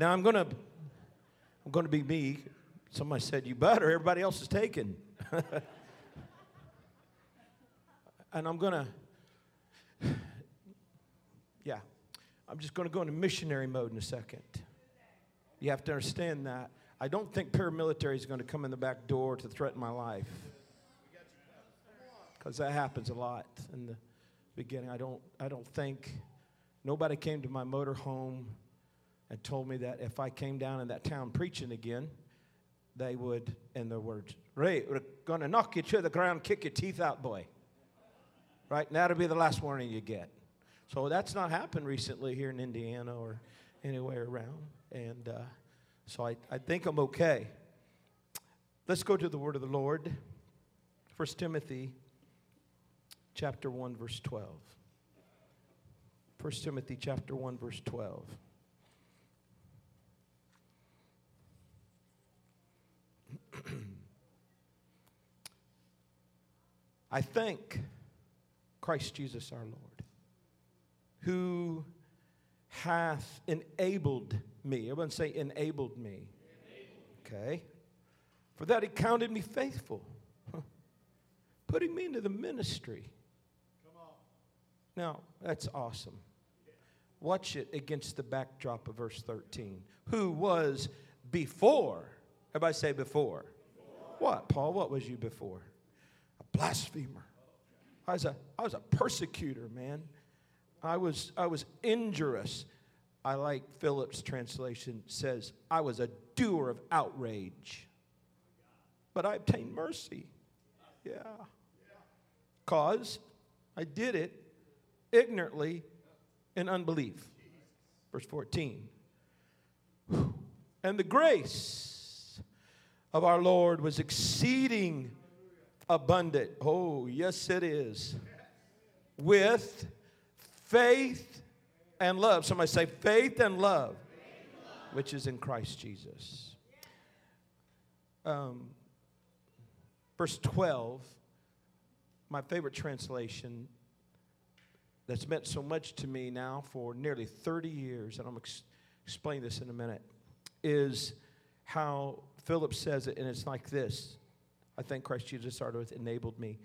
Now I'm gonna I'm gonna be me. Somebody said you better. Everybody else is taken. and I'm gonna yeah. I'm just gonna go into missionary mode in a second. You have to understand that. I don't think paramilitary is going to come in the back door to threaten my life. Because that happens a lot in the beginning. I don't, I don't think nobody came to my motor home and told me that if I came down in that town preaching again, they would, in their words, Ray, we're going to knock you to the ground, kick your teeth out, boy. Right? And that'll be the last warning you get. So that's not happened recently here in Indiana or anywhere around. And uh, so I, I think I'm okay. Let's go to the word of the Lord. 1 Timothy chapter 1 verse 12. 1 Timothy chapter 1 verse 12. I thank Christ Jesus our Lord, who hath enabled me. Everyone say, enabled me. Okay. For that he counted me faithful, putting me into the ministry. Now, that's awesome. Watch it against the backdrop of verse 13. Who was before? Everybody say before. before. What, Paul? What was you before? A blasphemer. I was a, I was a persecutor, man. I was, I was injurious. I like Phillips' translation says, I was a doer of outrage, but I obtained mercy. Yeah. Because I did it ignorantly in unbelief. Verse 14. And the grace of our Lord was exceeding abundant. Oh, yes, it is. With faith and love. Somebody say faith and love, which is in Christ Jesus. Um, verse 12, my favorite translation that's meant so much to me now for nearly 30 years, and I'm ex- explain this in a minute, is how Phillips says it, and it's like this. I thank Christ Jesus our Lord enabled me.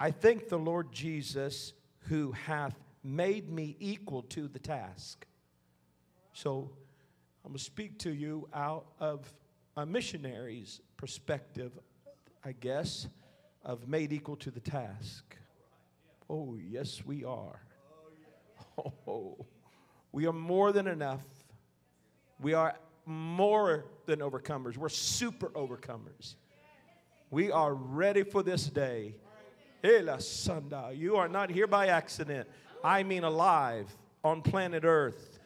I thank the Lord Jesus who hath made me equal to the task. So I'm going to speak to you out of a missionary's perspective, I guess, of made equal to the task. Oh, yes, we are. Oh, we are more than enough. We are more than overcomers. We're super overcomers. We are ready for this day. You are not here by accident. I mean alive on planet Earth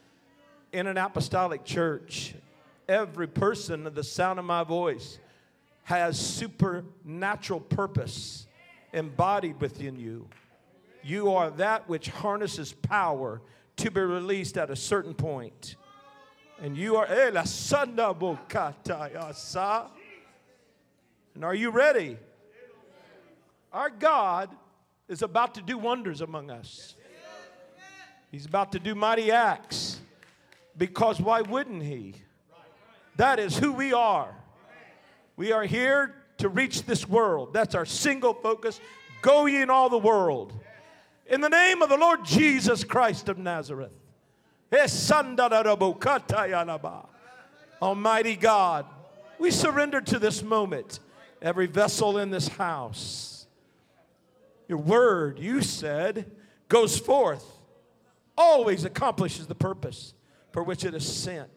in an apostolic church. Every person of the sound of my voice has supernatural purpose embodied within you. You are that which harnesses power to be released at a certain point. And you are eh, and are you ready? Our God is about to do wonders among us. He's about to do mighty acts. Because why wouldn't he? That is who we are. We are here to reach this world. That's our single focus. Go ye in all the world. In the name of the Lord Jesus Christ of Nazareth. Eh, Almighty God, we surrender to this moment. Every vessel in this house. Your word, you said, goes forth always accomplishes the purpose for which it is sent.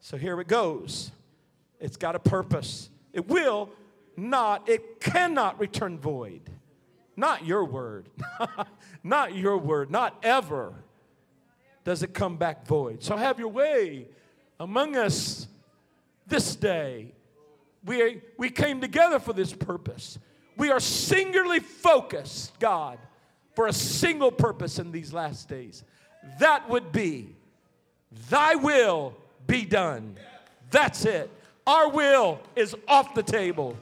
So here it goes. It's got a purpose. It will not, it cannot return void. Not your word. not your word. Not ever does it come back void. So have your way among us this day. We, we came together for this purpose. We are singularly focused, God, for a single purpose in these last days that would be, Thy will be done. That's it. Our will is off the table.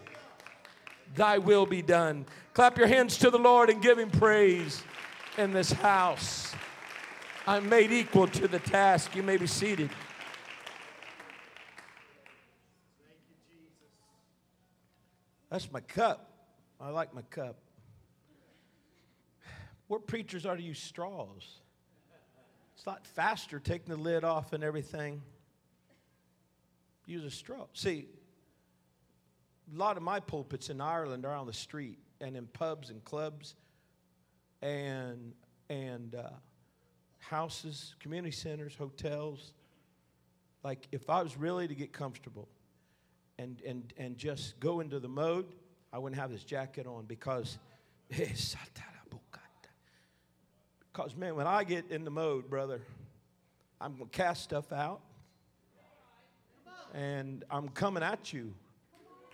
Thy will be done. Clap your hands to the Lord and give Him praise in this house. I'm made equal to the task. You may be seated. That's my cup. I like my cup. What preachers are to use straws? It's a lot faster taking the lid off and everything. Use a straw. See, a lot of my pulpits in Ireland are on the street and in pubs and clubs and and uh, houses, community centers, hotels. Like if I was really to get comfortable and and and just go into the mode, I wouldn't have this jacket on because because man, when I get in the mode, brother, I'm gonna cast stuff out. And I'm coming at you.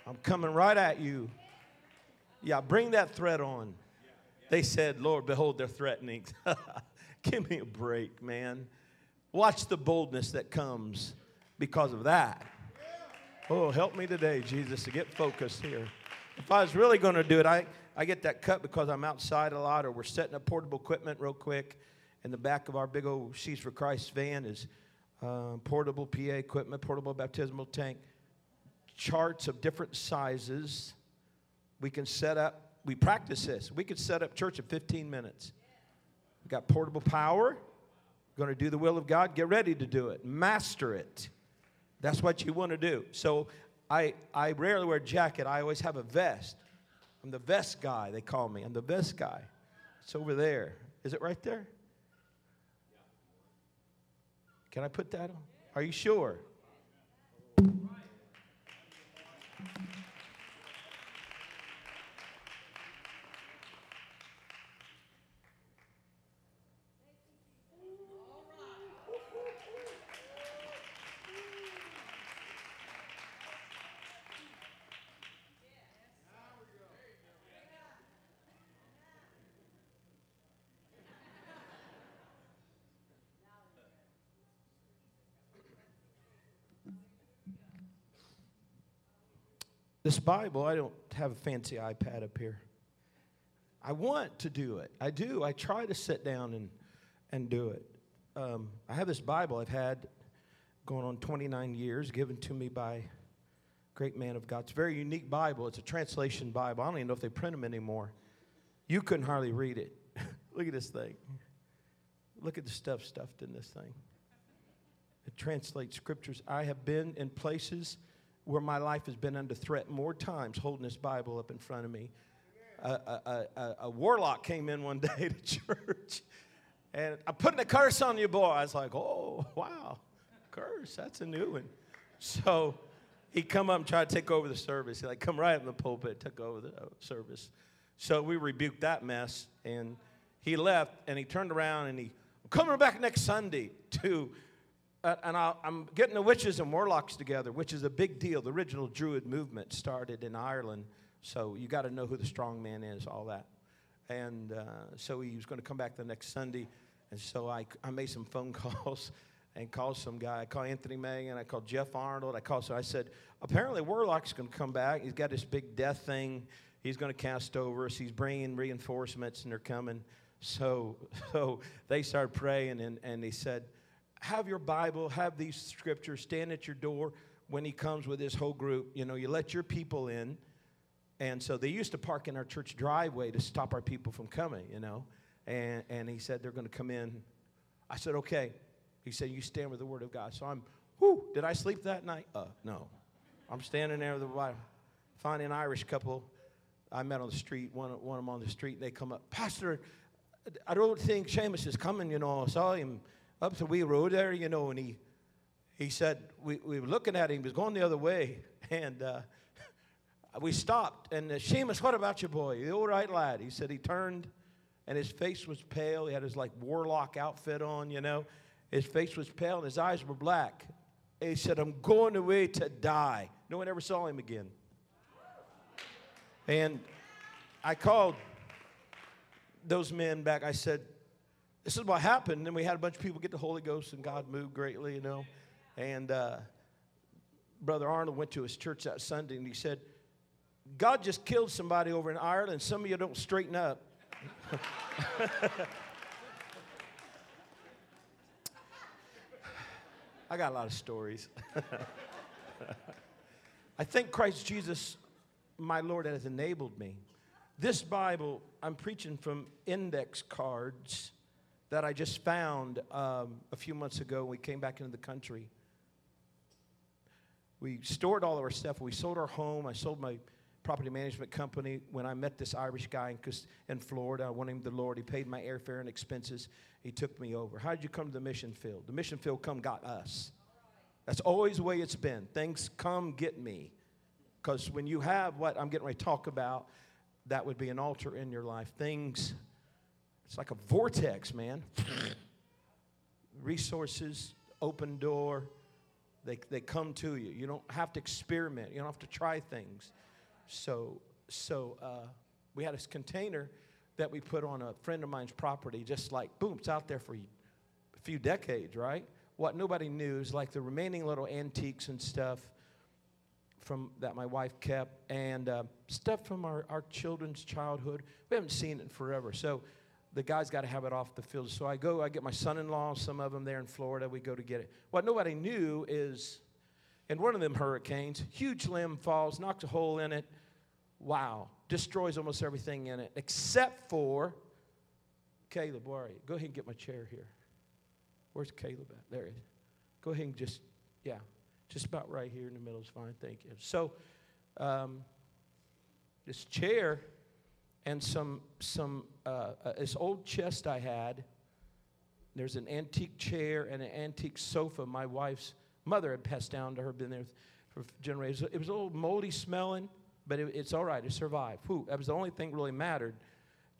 I'm coming right at you. Yeah, bring that threat on. They said, Lord, behold their threatenings. Give me a break, man. Watch the boldness that comes because of that. Oh, help me today, Jesus, to get focused here. If I was really going to do it, I, I get that cut because I'm outside a lot or we're setting up portable equipment real quick. In the back of our big old Seeds for Christ van is uh, portable PA equipment, portable baptismal tank, charts of different sizes. We can set up, we practice this. We could set up church in 15 minutes. Got portable power. Going to do the will of God. Get ready to do it. Master it. That's what you want to do. So I, I rarely wear a jacket. I always have a vest. I'm the vest guy, they call me. I'm the vest guy. It's over there. Is it right there? Can I put that on? Are you sure? This Bible, I don't have a fancy iPad up here. I want to do it. I do. I try to sit down and, and do it. Um, I have this Bible I've had going on 29 years, given to me by great man of God. It's a very unique Bible. It's a translation Bible. I don't even know if they print them anymore. You couldn't hardly read it. Look at this thing. Look at the stuff stuffed in this thing. It translates scriptures. I have been in places where my life has been under threat more times holding this Bible up in front of me. A, a, a, a warlock came in one day to church and I'm putting a curse on you, boy. I was like, oh, wow, curse, that's a new one. So he come up and tried to take over the service. He like come right up in the pulpit, took over the uh, service. So we rebuked that mess, and he left, and he turned around and he, I'm coming back next Sunday to uh, and i am getting the witches and warlocks together, which is a big deal. The original Druid movement started in Ireland, so you got to know who the strong man is, all that. And uh, so he was going to come back the next Sunday, and so I, I made some phone calls and called some guy. I called Anthony Mangun, I called Jeff Arnold. I called, so I said, apparently Warlock's going to come back. He's got this big death thing. He's going to cast over us. He's bringing reinforcements, and they're coming. So, so they started praying, and, and he said, have your Bible, have these scriptures, stand at your door when he comes with his whole group. You know, you let your people in. And so they used to park in our church driveway to stop our people from coming, you know. And, and he said they're going to come in. I said, okay. He said, you stand with the word of God. So I'm, whoo, did I sleep that night? Uh, no. I'm standing there with the Bible. Find an Irish couple I met on the street, one, one of them on the street, and they come up, Pastor, I don't think Seamus is coming, you know. I saw him up the wee road there, you know, and he he said we, we were looking at him, he was going the other way, and uh, we stopped. And uh, Seamus, what about your boy? The all right lad? He said he turned, and his face was pale. He had his like warlock outfit on, you know. His face was pale, and his eyes were black. he said, "I'm going away to die." No one ever saw him again. And I called those men back. I said, this is what happened. And we had a bunch of people get the Holy Ghost, and God moved greatly, you know. And uh, Brother Arnold went to his church that Sunday, and he said, God just killed somebody over in Ireland. Some of you don't straighten up. I got a lot of stories. I thank Christ Jesus my Lord has enabled me. This Bible, I'm preaching from index cards that I just found um, a few months ago when we came back into the country. We stored all of our stuff. We sold our home. I sold my property management company when I met this Irish guy in, in Florida. I wanted him the Lord. He paid my airfare and expenses. He took me over. How did you come to the mission field? The mission field come got us. That's always the way it's been. Things come get me. Because when you have what I'm getting ready to talk about, that would be an altar in your life. Things, it's like a vortex, man. Resources, open door, they, they come to you. You don't have to experiment, you don't have to try things. So, so uh, we had this container that we put on a friend of mine's property, just like, boom, it's out there for a few decades, right? What nobody knew is like the remaining little antiques and stuff from that my wife kept, and uh, stuff from our, our children's childhood. We haven't seen it in forever. So the guy's got to have it off the field. So I go, I get my son in law, some of them there in Florida. We go to get it. What nobody knew is in one of them hurricanes, huge limb falls, knocks a hole in it wow, destroys almost everything in it, except for Caleb. Where are you? Go ahead and get my chair here. Where's Caleb at? There he is. Go ahead and just, yeah, just about right here in the middle is fine. Thank you. So, um, this chair and some some uh, uh, this old chest I had. There's an antique chair and an antique sofa my wife's mother had passed down to her. Been there for generations. It was a little moldy smelling but it, it's all right. It survived. Whew, that was the only thing really mattered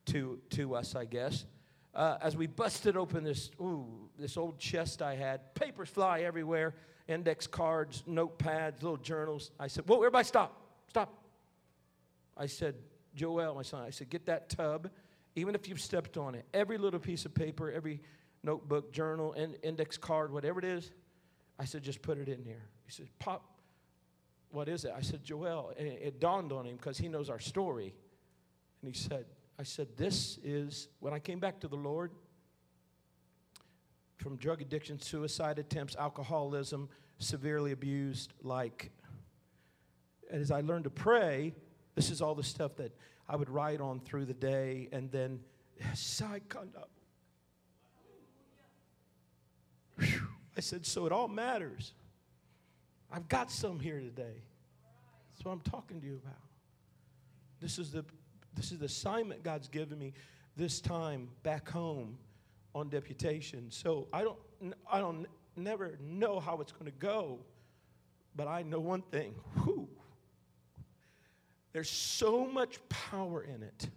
to, to us, I guess. Uh, as we busted open this, ooh, this old chest I had, papers fly everywhere, index cards, notepads, little journals. I said, Whoa, everybody stop, stop. I said, Joel, my son, I said, get that tub, even if you've stepped on it. Every little piece of paper, every notebook, journal, in, index card, whatever it is, I said, just put it in here. He said, Pop, what is it? I said, Joel. And it dawned on him because he knows our story. And he said, I said, this is, when I came back to the Lord, from drug addiction, suicide attempts, alcoholism, severely abused, like, as I learned to pray, this is all the stuff that I would write on through the day, and then, I said, so it all matters. I've got some here today. That's what I'm talking to you about. This is the this is the assignment God's given me this time back home on deputation. So I don't I don't never know how it's going to go, but I know one thing. Whew, there's so much power in it.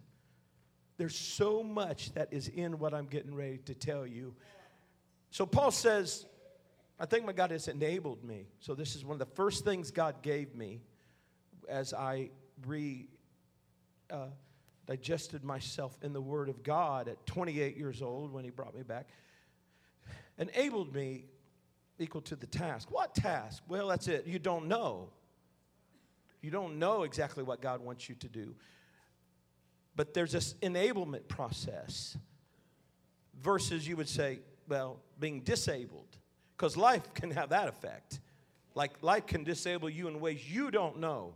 There's so much that is in what I'm getting ready to tell you. So Paul says, I think my God has enabled me. So, this is one of the first things God gave me as I re uh, digested myself in the Word of God at 28 years old when He brought me back. Enabled me equal to the task. What task? Well, that's it. You don't know. You don't know exactly what God wants you to do. But there's this enablement process versus you would say, well, being disabled. Because life can have that effect. Like life can disable you in ways you don't know.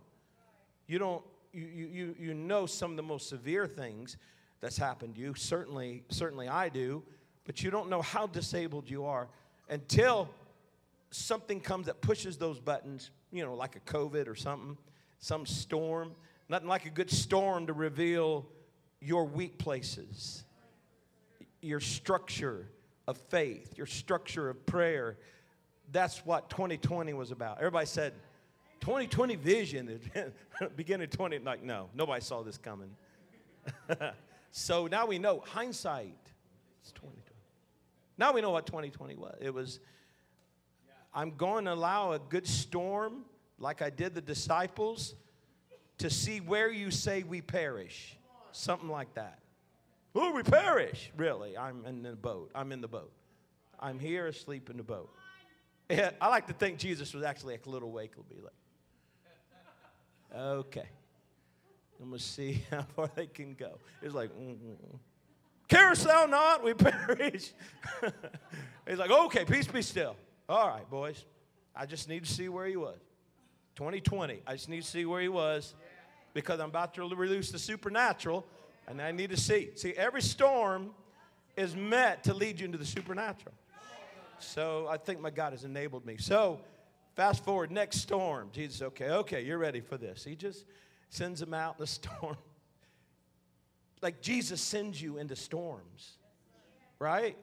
You don't, you, you, you know some of the most severe things that's happened to you. Certainly, certainly I do, but you don't know how disabled you are until something comes that pushes those buttons, you know, like a COVID or something, some storm. Nothing like a good storm to reveal your weak places, your structure, of faith, your structure of prayer. That's what 2020 was about. Everybody said, 2020 vision, beginning 20, like, no, nobody saw this coming. so now we know hindsight. It's 2020. Now we know what 2020 was. It was, I'm going to allow a good storm, like I did the disciples, to see where you say we perish. Something like that. Oh, we perish. Really, I'm in the boat. I'm in the boat. I'm here asleep in the boat. Yeah, I like to think Jesus was actually a little wake will be like, okay. I'm to see how far they can go. It's like, mm-mm. carest thou not, we perish. He's like, okay, peace be still. All right, boys. I just need to see where he was. 2020, I just need to see where he was. because I'm about to release the supernatural and I need to see. See, every storm is meant to lead you into the supernatural. So I think my God has enabled me. So fast forward, next storm. Jesus, okay, okay, you're ready for this. He just sends him out in the storm. Like Jesus sends you into storms, right?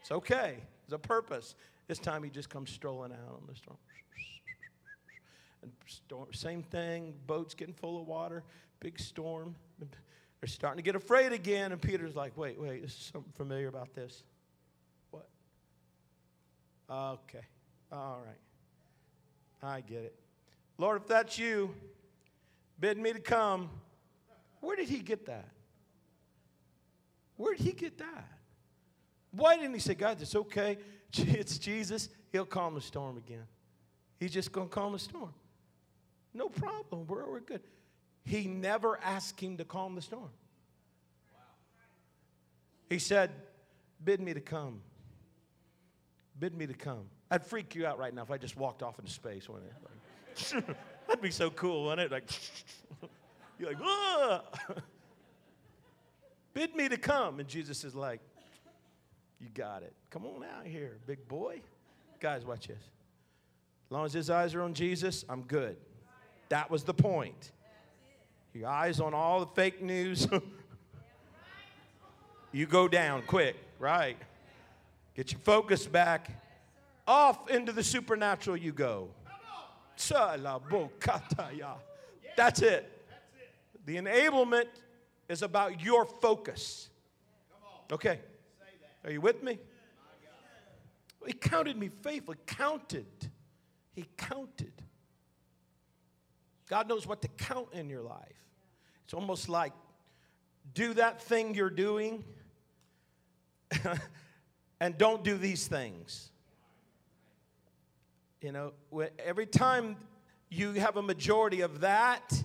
It's okay. There's a purpose. This time he just comes strolling out on the storm. And storm, same thing, boat's getting full of water, big storm. They're starting to get afraid again, and Peter's like, wait, wait, this is something familiar about this. What? Okay. All right. I get it. Lord, if that's you, bid me to come. Where did he get that? Where did he get that? Why didn't he say, God, it's okay. It's Jesus. He'll calm the storm again. He's just going to calm the storm. No problem. We're, we're good. He never asked him to calm the storm. He said, Bid me to come. Bid me to come. I'd freak you out right now if I just walked off into space, wouldn't it? Like, that'd be so cool, wouldn't it? Like, you're like, ah! Bid me to come. And Jesus is like, You got it. Come on out here, big boy. Guys, watch this. As long as his eyes are on Jesus, I'm good. That was the point. Your eyes on all the fake news. you go down quick, right? Get your focus back. Off into the supernatural you go. That's it. The enablement is about your focus. Okay. Are you with me? He counted me faithful. Counted. He counted. God knows what to count in your life. It's almost like do that thing you're doing and don't do these things. You know, every time you have a majority of that,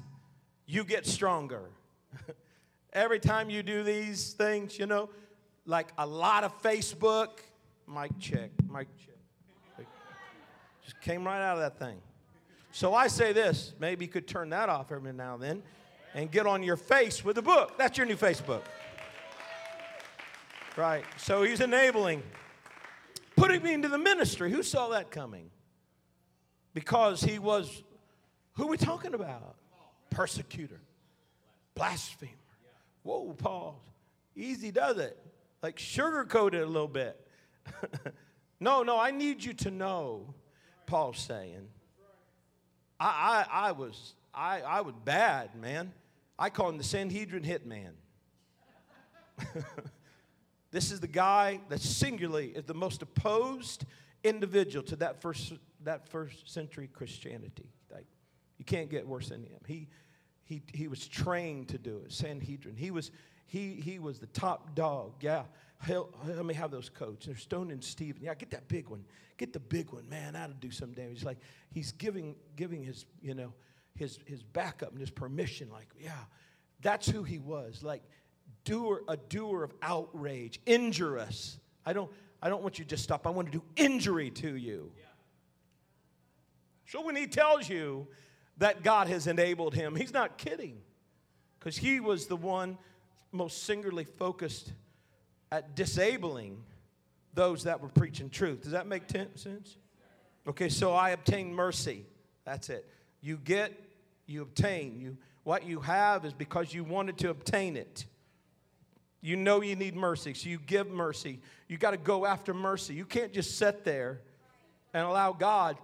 you get stronger. every time you do these things, you know, like a lot of Facebook, mic check, mic check. Just came right out of that thing. So I say this maybe you could turn that off every now and then and get on your face with a book. That's your new Facebook. Right. So he's enabling, putting me into the ministry. Who saw that coming? Because he was, who are we talking about? Persecutor, blasphemer. Whoa, Paul. Easy does it. Like sugarcoat it a little bit. no, no, I need you to know, Paul's saying. I, I, I was I, I was bad, man. I call him the Sanhedrin hitman. This is the guy that singularly is the most opposed individual to that first, that first century Christianity. Like, you can't get worse than him. He, he, he was trained to do it, Sanhedrin. He was, he, he was the top dog. Yeah, let me have those coats. They're Stone and Stephen. Yeah, get that big one. Get the big one, man. That'll do some damage. Like he's giving, giving his, you know, his, his backup and his permission. Like, yeah, that's who he was. Like, doer, a doer of outrage, injurious. I don't, I don't want you to just stop. I want to do injury to you. So when he tells you that God has enabled him, he's not kidding. Because he was the one most singularly focused at disabling those that were preaching truth. Does that make sense? Okay, so I obtain mercy. That's it. You get, you obtain. You what you have is because you wanted to obtain it. You know you need mercy, so you give mercy. You got to go after mercy. You can't just sit there and allow God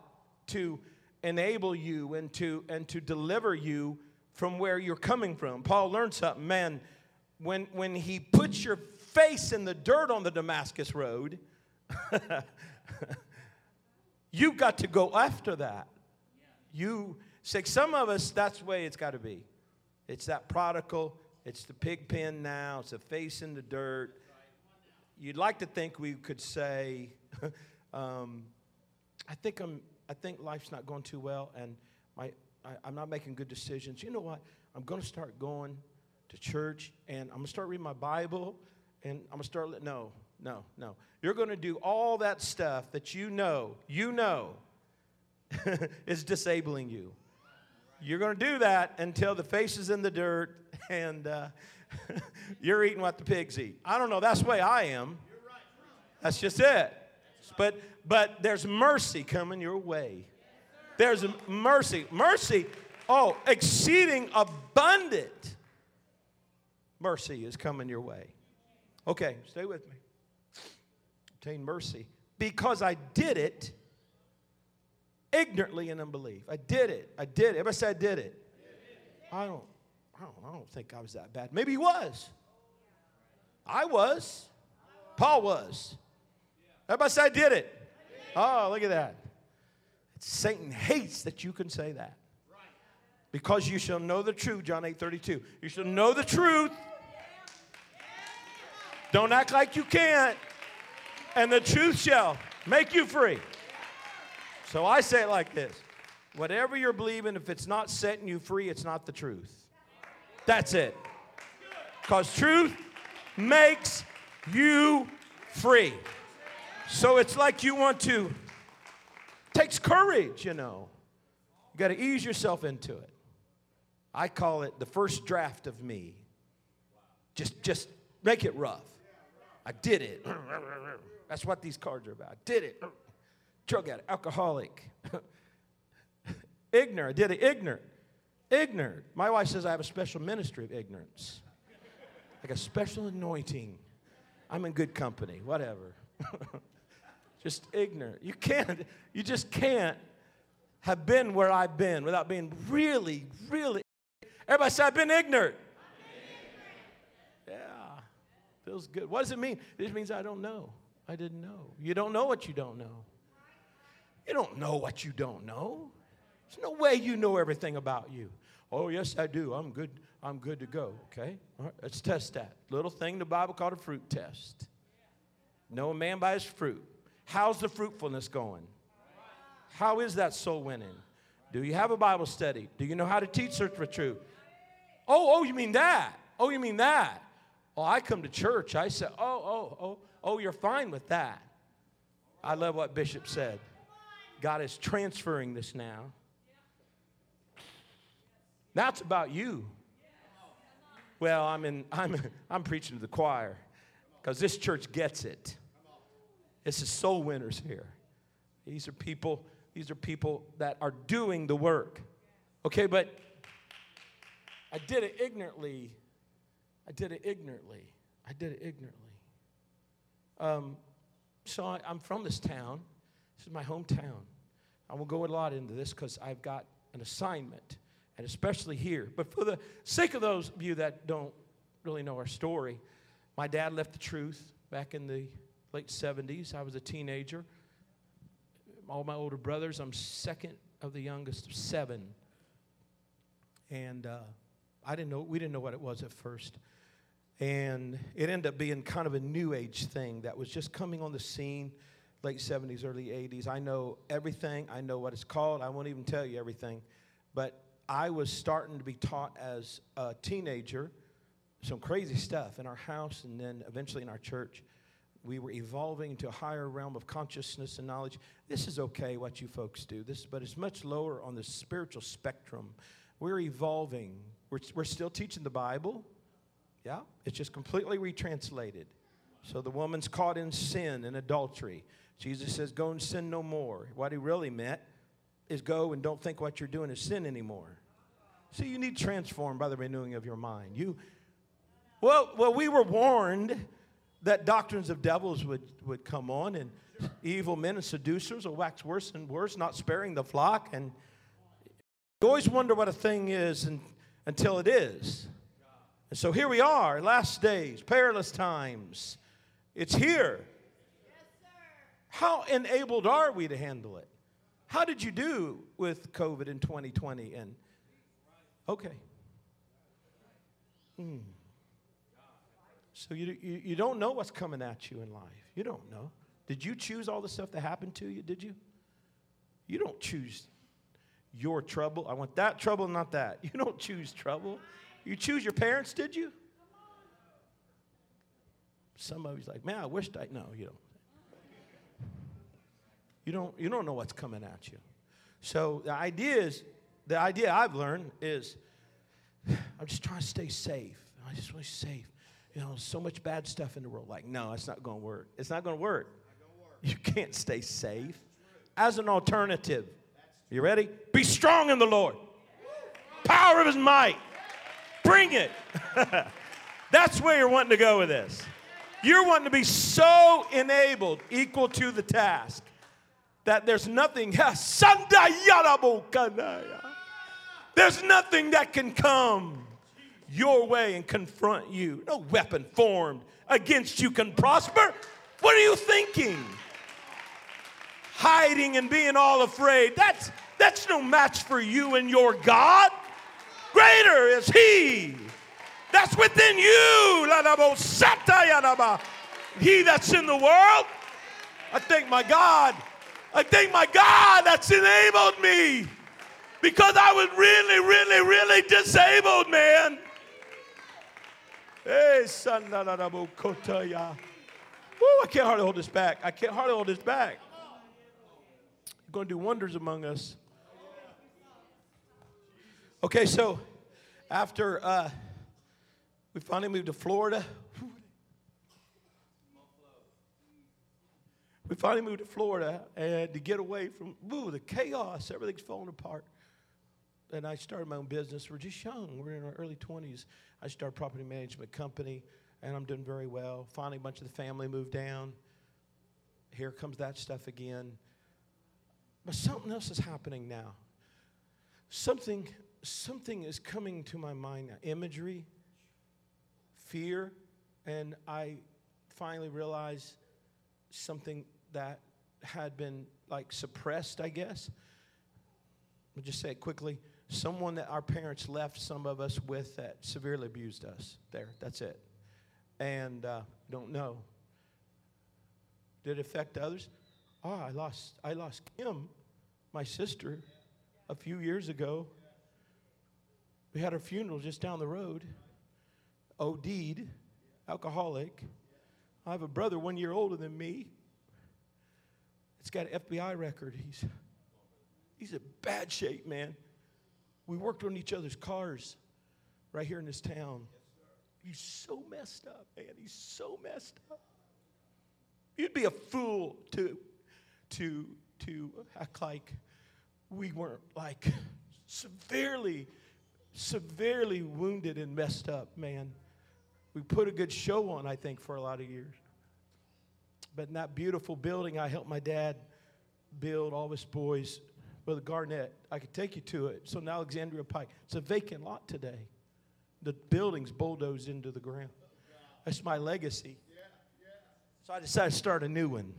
to enable you and to and to deliver you from where you're coming from. Paul learned something, man. When when he puts your face in the dirt on the Damascus road, you've got to go after that. You say some of us that's the way it's got to be. It's that prodigal it's the pig pen now. It's a face in the dirt. You'd like to think we could say, um, I think I'm. I think life's not going too well, and my I, I'm not making good decisions. You know what? I'm going to start going to church, and I'm going to start reading my Bible, and I'm to start. No, no, no. You're to do all that stuff that you know, you know, is disabling you. You're to do that until the face is in the dirt and uh, you're eating what the pigs eat. I don't know. That's the way I am. That's just it. But but there's mercy coming your way. There's mercy. Mercy, oh, exceeding abundant mercy is coming your way. Okay, stay with me. Obtain mercy. Because I did it ignorantly in unbelief. I did it. I did it. Everybody say I did it. I don't, I don't, I don't think I was that bad. Maybe he was. I was. Paul was. Everybody say I did it. Oh, look at that. Satan hates that you can say that. Because you shall know the truth, John 8 32. You shall know the truth. Don't act like you can't. And the truth shall make you free. So I say it like this whatever you're believing, if it's not setting you free, it's not the truth. That's it. Because truth makes you free. So it's like you want to, takes courage, you know. You got to ease yourself into it. I call it the first draft of me. Just, just make it rough. I did it. That's what these cards are about. I did it. Drug addict, alcoholic, ignorant. I did it ignorant. Ignorant. My wife says I have a special ministry of ignorance, like a special anointing. I'm in good company, whatever. just ignorant. You can't, you just can't have been where I've been without being really, really. Everybody say, I've been ignorant. Yeah, feels good. What does it mean? It means I don't know. I didn't know. You don't know what you don't know. You don't know what you don't know. There's no way you know everything about you. Oh, yes, I do. I'm good. I'm good to go. Okay? All right, let's test that. Little thing the Bible called a fruit test. Know a man by his fruit. How's the fruitfulness going? How is that soul winning? Do you have a Bible study? Do you know how to teach search for truth? Oh, oh, you mean that? Oh, you mean that? Oh, I come to church. I say, oh, oh, oh, oh, you're fine with that. I love what Bishop said. God is transferring this now. That's about you. Well, I'm in, I'm, I'm preaching to the choir because this church gets it. This is soul winners here. These are people, these are people that are doing the work. Okay, but I did it ignorantly. I did it ignorantly. I did it ignorantly. Um, so I, I'm from this town. This is my hometown. I will go a lot into this because I've got an assignment, and especially here. But for the sake of those of you that don't really know our story, my dad left the truth back in the late 70s. I was a teenager. All my older brothers, I'm second of the youngest of seven. And uh, I didn't know, we didn't know what it was at first. And it ended up being kind of a new age thing that was just coming on the scene, late 70s, early 80s. I know everything. I know what it's called. I won't even tell you everything. But I was starting to be taught as a teenager some crazy stuff in our house and then eventually in our church we were evolving into a higher realm of consciousness and knowledge. This is okay what you folks do, this, but it's much lower on the spiritual spectrum. We're evolving. We're, we're still teaching the Bible. Yeah, it's just completely retranslated. So the woman's caught in sin and adultery. Jesus says, Go and sin no more. What he really meant is go and don't think what you're doing is sin anymore. See, you need transformed by the renewing of your mind. You, well, well, we were warned that doctrines of devils would, would come on and evil men and seducers will wax worse and worse, not sparing the flock. And you always wonder what a thing is and, until it is. And so here we are, last days, perilous times. It's here. How enabled are we to handle it? How did you do with COVID in 2020? And okay. Hmm. So you, you, you don't know what's coming at you in life. You don't know. Did you choose all the stuff that happened to you? Did you? You don't choose your trouble. I want that trouble, not that. You don't choose trouble. You choose your parents, did you? Some of you's like, man, I wished I. No, you don't. You don't. You don't know what's coming at you. So the idea is the idea I've learned is I'm just trying to stay safe. I just want to stay safe. You know, so much bad stuff in the world. Like, no, it's not going to work. It's not going to work. You can't stay safe. As an alternative, you ready? Be strong in the Lord. Power of his might. Bring it. That's where you're wanting to go with this. You're wanting to be so enabled, equal to the task, that there's nothing, there's nothing that can come your way and confront you. No weapon formed against you can prosper. What are you thinking? Hiding and being all afraid. That's, that's no match for you and your God. Greater is He that's within you. He that's in the world. I thank my God. I thank my God that's enabled me because I was really, really, really disabled, man. Hey, son, Woo, I can't hardly hold this back. I can't hardly hold this back. You're going to do wonders among us. Okay, so after. Uh, we finally moved to Florida. We finally moved to Florida and to get away from ooh, the chaos. Everything's falling apart. And I started my own business. We're just young. We're in our early 20s. I started a property management company, and I'm doing very well. Finally, a bunch of the family moved down. Here comes that stuff again. But something else is happening now. Something, something is coming to my mind now. Imagery, fear, and I finally realized something that had been like suppressed, I guess. I'll just say it quickly. Someone that our parents left some of us with that severely abused us. There, that's it. And uh, don't know. Did it affect others? Oh, I lost, I lost Kim, my sister, a few years ago. We had her funeral just down the road. OD'd, alcoholic. I have a brother one year older than me. It's got an FBI record. He's, he's in bad shape, man. We worked on each other's cars right here in this town. He's so messed up, man. He's so messed up. You'd be a fool to, to, to act like we weren't like severely, severely wounded and messed up, man. We put a good show on, I think, for a lot of years. But in that beautiful building, I helped my dad build all his boys with a garnet. I could take you to it. So in Alexandria Pike, it's a vacant lot today. The building's bulldozed into the ground. That's my legacy. So I decided to start a new one.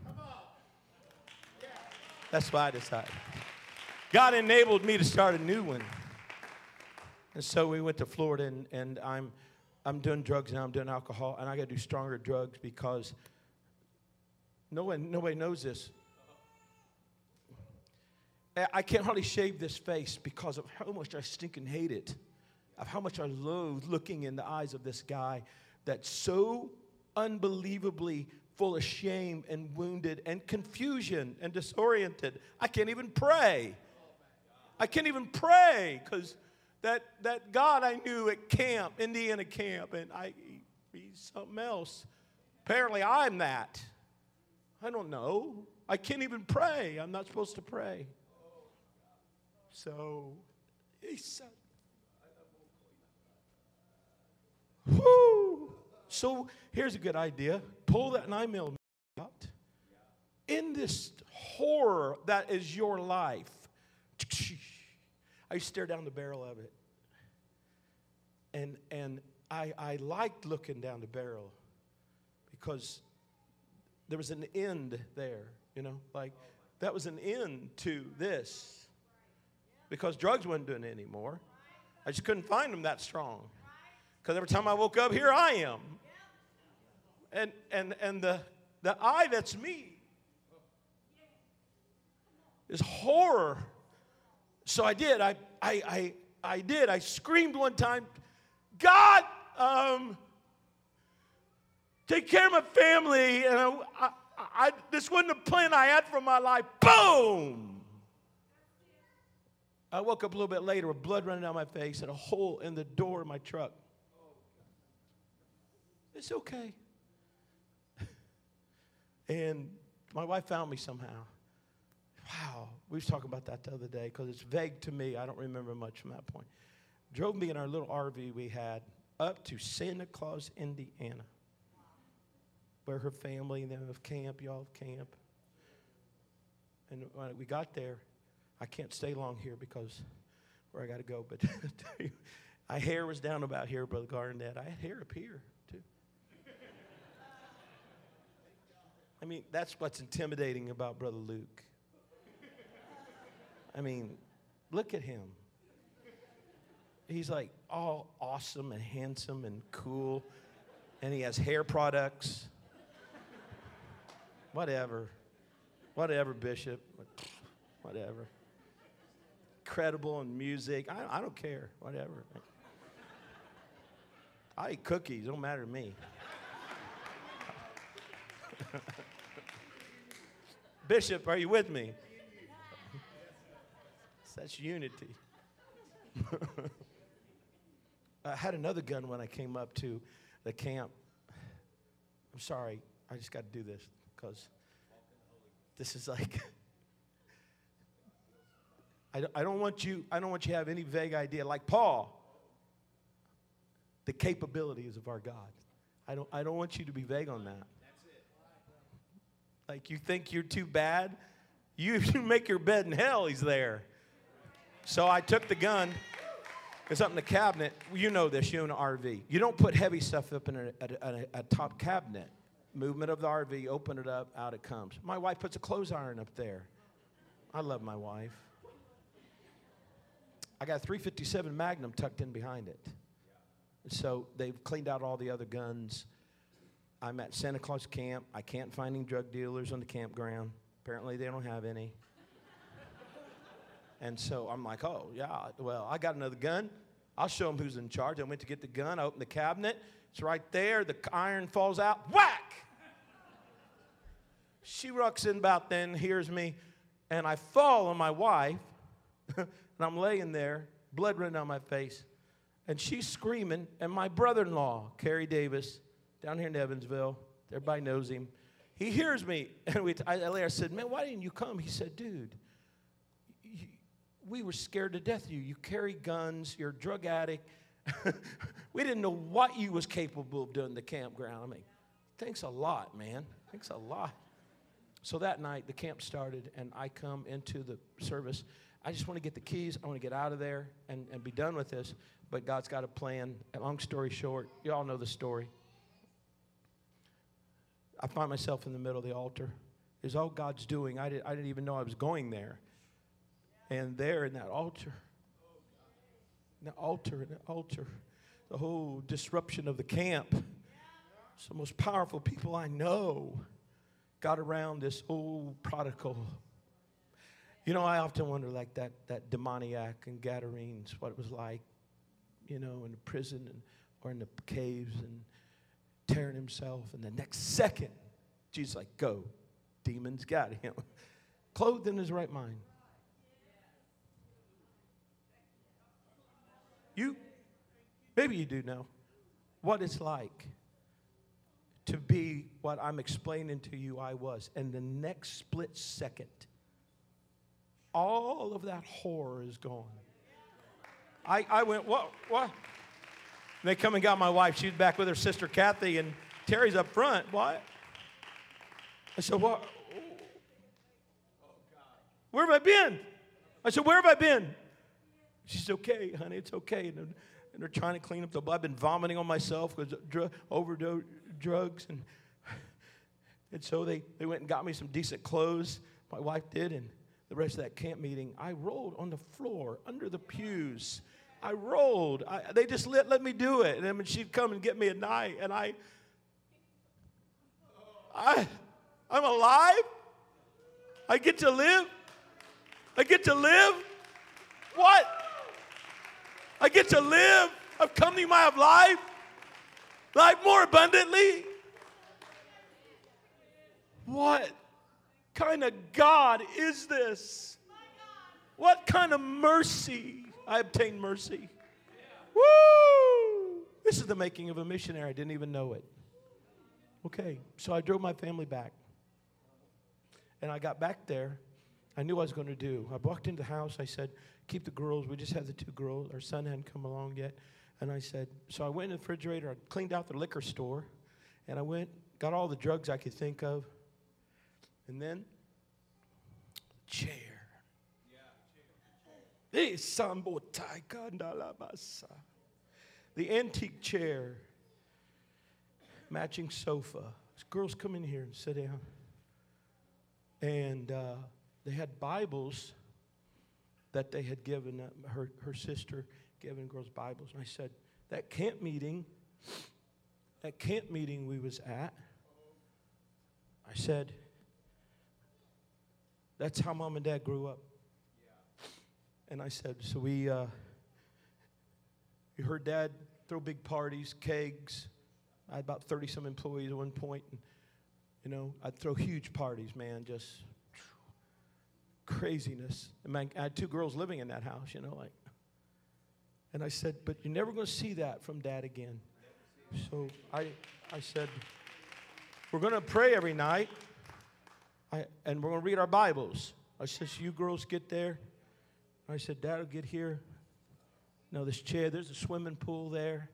That's why I decided. God enabled me to start a new one. And so we went to Florida, and, and I'm I'm doing drugs now, I'm doing alcohol, and I got to do stronger drugs because no one, nobody knows this. I can't hardly shave this face because of how much I stinking hate it, of how much I loathe looking in the eyes of this guy that's so unbelievably full of shame and wounded and confusion and disoriented. I can't even pray. I can't even pray because that, that God I knew at camp, Indiana camp, and I, he's something else. Apparently, I'm that. I don't know. I can't even pray. I'm not supposed to pray. So, he said, Whoo! So, here's a good idea pull that 9 millimeter out. In this horror that is your life, I stare down the barrel of it. And, and I, I liked looking down the barrel because there was an end there, you know, like that was an end to this because drugs wasn't doing it anymore. I just couldn't find them that strong because every time I woke up, here I am. And, and, and the, the I that's me is horror so I did. I, I, I, I did. I screamed one time, God, um, take care of my family. And I, I, I, this wasn't a plan I had for my life. Boom! I woke up a little bit later with blood running down my face and a hole in the door of my truck. It's okay. and my wife found me somehow. Wow, we was talking about that the other day because it's vague to me. I don't remember much from that point. Drove me in our little RV we had up to Santa Claus, Indiana, where her family and them have camp, y'all have camp. And when we got there, I can't stay long here because where I got to go, but my hair was down about here, Brother Garnett. I had hair up here, too. I mean, that's what's intimidating about Brother Luke. I mean, look at him. He's like all awesome and handsome and cool, and he has hair products. Whatever. Whatever, Bishop. Whatever. Credible in music. I, I don't care. Whatever. I eat cookies. Don't matter to me. Bishop, are you with me? That's unity. I had another gun when I came up to the camp. I'm sorry, I just got to do this because this is like. I don't, want you. I don't want you to have any vague idea. Like Paul, the capabilities of our God. I don't. I don't want you to be vague on that. Like you think you're too bad, you, you make your bed in hell. He's there. So I took the gun. It's up in the cabinet. You know this, you own an RV. You don't put heavy stuff up in a, a, a, a top cabinet. Movement of the RV, open it up, out it comes. My wife puts a clothes iron up there. I love my wife. I got a 357 Magnum tucked in behind it. So they've cleaned out all the other guns. I'm at Santa Claus camp. I can't find any drug dealers on the campground. Apparently, they don't have any. And so I'm like, oh, yeah, well, I got another gun. I'll show them who's in charge. I went to get the gun. I opened the cabinet. It's right there. The iron falls out. Whack! She rocks in about then, hears me, and I fall on my wife. and I'm laying there, blood running down my face. And she's screaming. And my brother in law, Kerry Davis, down here in Evansville, everybody knows him. He hears me. And we, I, I said, Man, why didn't you come? He said, Dude, we were scared to death of you. You carry guns, you're a drug addict. we didn't know what you was capable of doing in the campground. I mean, thanks a lot, man. Thanks a lot. So that night, the camp started, and I come into the service. I just want to get the keys. I want to get out of there and, and be done with this. But God's got a plan. Long story short, you all know the story. I find myself in the middle of the altar. Is all God's doing. I, did, I didn't even know I was going there. And there in that altar, in the altar, in the altar, the whole disruption of the camp, some of the most powerful people I know got around this old prodigal. You know, I often wonder, like that, that demoniac in Gadarenes, what it was like, you know, in the prison and, or in the caves and tearing himself. And the next second, Jesus like, go. Demons got him. Clothed in his right mind. You, maybe you do know what it's like to be what I'm explaining to you I was. And the next split second, all of that horror is gone. I, I went, what? What? They come and got my wife. She's back with her sister Kathy, and Terry's up front. What? I said, what? Where have I been? I said, where have I been? She's okay, honey, it's okay. And, and they're trying to clean up the blood. I've been vomiting on myself because dr- overdose drugs. And, and so they, they went and got me some decent clothes. My wife did. And the rest of that camp meeting, I rolled on the floor under the pews. I rolled. I, they just let, let me do it. And then she'd come and get me at night. And I, I, I'm alive. I get to live. I get to live. What? I get to live. I've come to you, my life, life more abundantly. What kind of God is this? What kind of mercy? I obtained mercy. Woo! This is the making of a missionary. I didn't even know it. Okay, so I drove my family back. And I got back there. I knew what I was going to do. I walked into the house. I said, Keep the girls. We just had the two girls. Our son hadn't come along yet. And I said, So I went in the refrigerator. I cleaned out the liquor store. And I went, got all the drugs I could think of. And then, chair. The antique chair, matching sofa. Girls come in here and sit down. And uh, they had Bibles that they had given, uh, her, her sister given girls Bibles. And I said, that camp meeting, that camp meeting we was at, I said, that's how mom and dad grew up. And I said, so we, uh, we heard dad throw big parties, kegs. I had about 30 some employees at one point, and, you know, I'd throw huge parties, man, just craziness. And man, I had two girls living in that house, you know, like. And I said, but you're never going to see that from dad again. So I, I said, we're going to pray every night, I, and we're going to read our Bibles. I said, so you girls get there. I said, Dad will get here. No, this chair, there's a swimming pool there.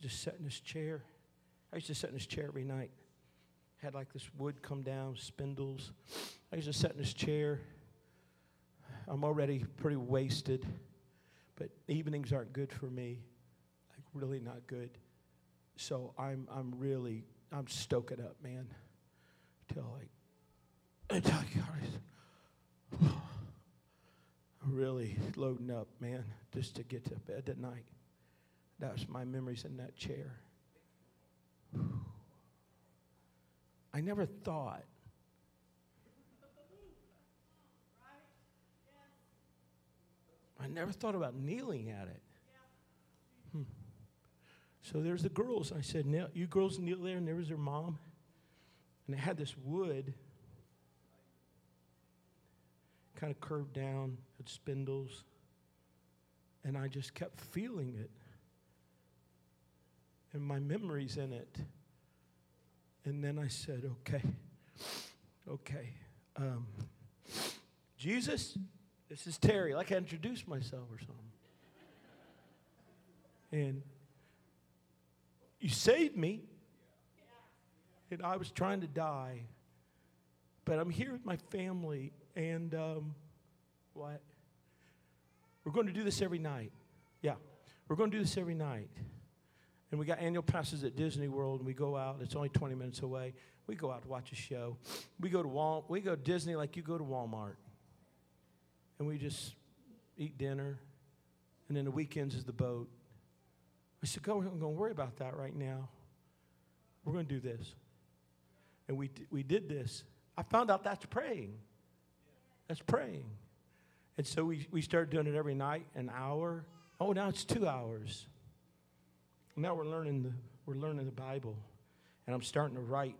Just sat in this chair. I used to sit in this chair every night. Had like this wood come down, spindles. I used to sit in this chair. I'm already pretty wasted, but evenings aren't good for me. Like really not good. So I'm I'm really I'm stoking up, man. Till like until I really loading up, man, just to get to bed at night. That was my memories in that chair. I never thought I never thought about kneeling at it. Hmm. So there's the girls. I said, now, You girls kneel there, and there was their mom. And it had this wood kind of curved down, had spindles. And I just kept feeling it. And my memories in it. And then I said, okay, okay. Um, Jesus, this is Terry. Like I introduced myself or something. And you saved me. And I was trying to die. But I'm here with my family and um, what? We're going to do this every night. Yeah, we're going to do this every night. And we got annual passes at Disney World, and we go out. It's only 20 minutes away. We go out to watch a show. We go to Wal- we go to Disney like you go to Walmart, and we just eat dinner. And then the weekends is the boat. I said, "Go, I'm going to worry about that right now. We're going to do this." And we we did this. I found out that's praying. That's praying. And so we, we started doing it every night, an hour. Oh, now it's two hours. Now we're learning the, we're learning the Bible. And I'm starting to write.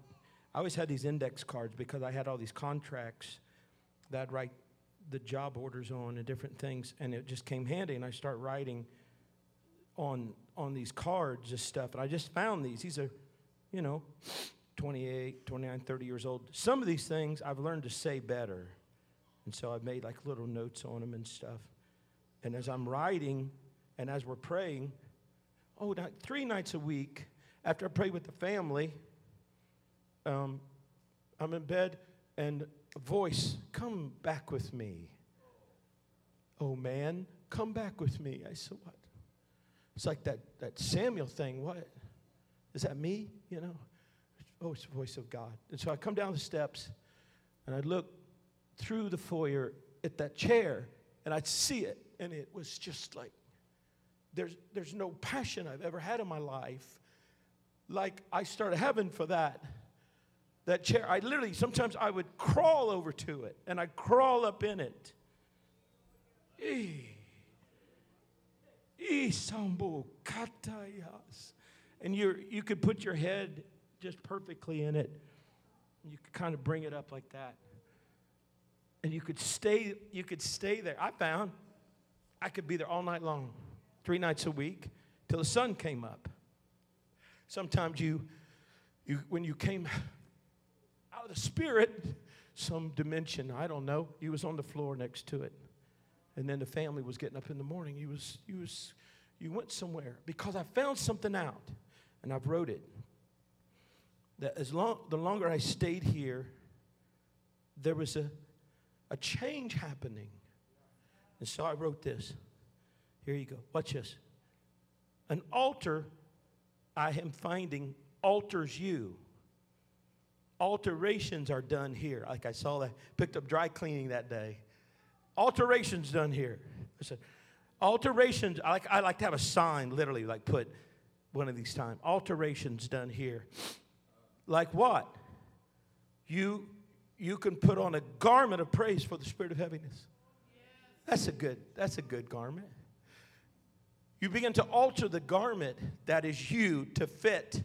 I always had these index cards because I had all these contracts that I'd write the job orders on and different things. And it just came handy. And I start writing on, on these cards and stuff. And I just found these. These are, you know, 28, 29, 30 years old. Some of these things I've learned to say better. And so I've made like little notes on them and stuff. And as I'm writing and as we're praying, oh, three nights a week, after I pray with the family, um, I'm in bed and voice, come back with me. Oh man, come back with me. I said, what? It's like that, that Samuel thing. What? Is that me? You know? Oh, it's the voice of God. And so I come down the steps and I look through the foyer at that chair and I'd see it, and it was just like there's, there's no passion I've ever had in my life. Like I started having for that that chair. I literally sometimes I would crawl over to it and I'd crawl up in it. And you you could put your head just perfectly in it. You could kind of bring it up like that and you could stay you could stay there i found i could be there all night long three nights a week till the sun came up sometimes you you when you came out of the spirit some dimension i don't know. He was on the floor next to it and then the family was getting up in the morning you was you was you went somewhere because i found something out and i've wrote it that as long the longer i stayed here there was a a change happening. And so I wrote this. Here you go. Watch this. An altar, I am finding, alters you. Alterations are done here. Like I saw that, picked up dry cleaning that day. Alterations done here. I said, alterations, I like, I like to have a sign, literally, like put one of these times. Alterations done here. Like what? You you can put on a garment of praise for the spirit of heaviness. That's a good, that's a good garment. You begin to alter the garment that is you to fit.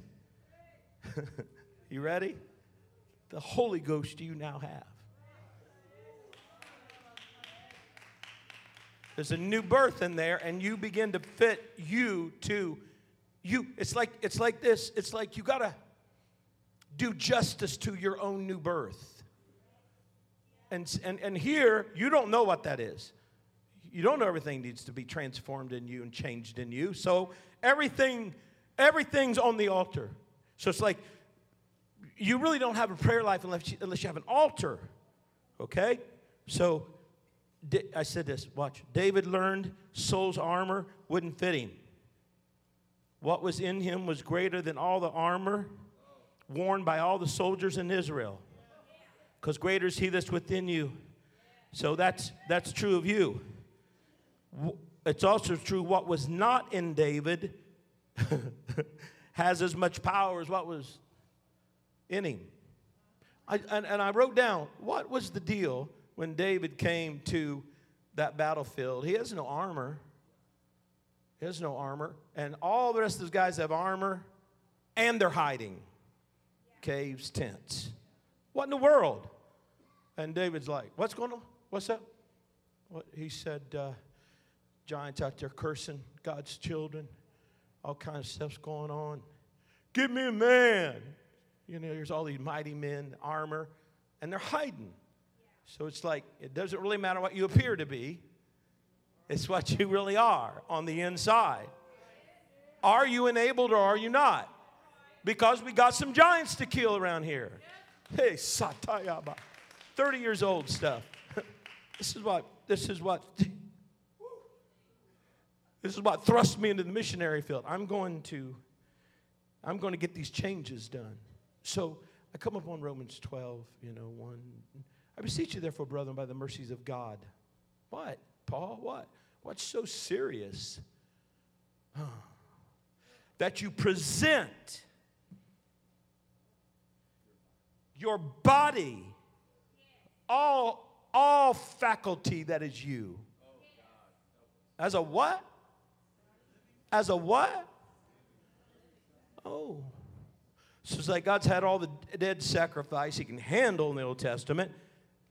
you ready? The Holy Ghost you now have. There's a new birth in there, and you begin to fit you to you. It's like it's like this. It's like you gotta do justice to your own new birth. And, and, and here, you don't know what that is. You don't know everything needs to be transformed in you and changed in you. So everything, everything's on the altar. So it's like you really don't have a prayer life unless you, unless you have an altar. Okay? So I said this, watch. David learned Saul's armor wouldn't fit him. What was in him was greater than all the armor worn by all the soldiers in Israel because greater is he that's within you. So that's that's true of you. It's also true what was not in David has as much power as what was in him. I, and, and I wrote down what was the deal when David came to that battlefield. He has no armor. He has no armor. And all the rest of those guys have armor and they're hiding caves, tents. What in the world? And David's like, What's going on? What's up? What? He said, uh, Giants out there cursing God's children. All kinds of stuff's going on. Give me a man. You know, there's all these mighty men, armor, and they're hiding. So it's like, it doesn't really matter what you appear to be, it's what you really are on the inside. Are you enabled or are you not? Because we got some giants to kill around here. Hey, Satayaba. 30 years old stuff. this is what, this is what, this is what thrust me into the missionary field. I'm going to, I'm going to get these changes done. So I come upon Romans 12, you know, 1. I beseech you, therefore, brethren, by the mercies of God. What? Paul, what? What's so serious? that you present your body, all, all faculty that is you. As a what? As a what? Oh. So it's like God's had all the dead sacrifice he can handle in the Old Testament.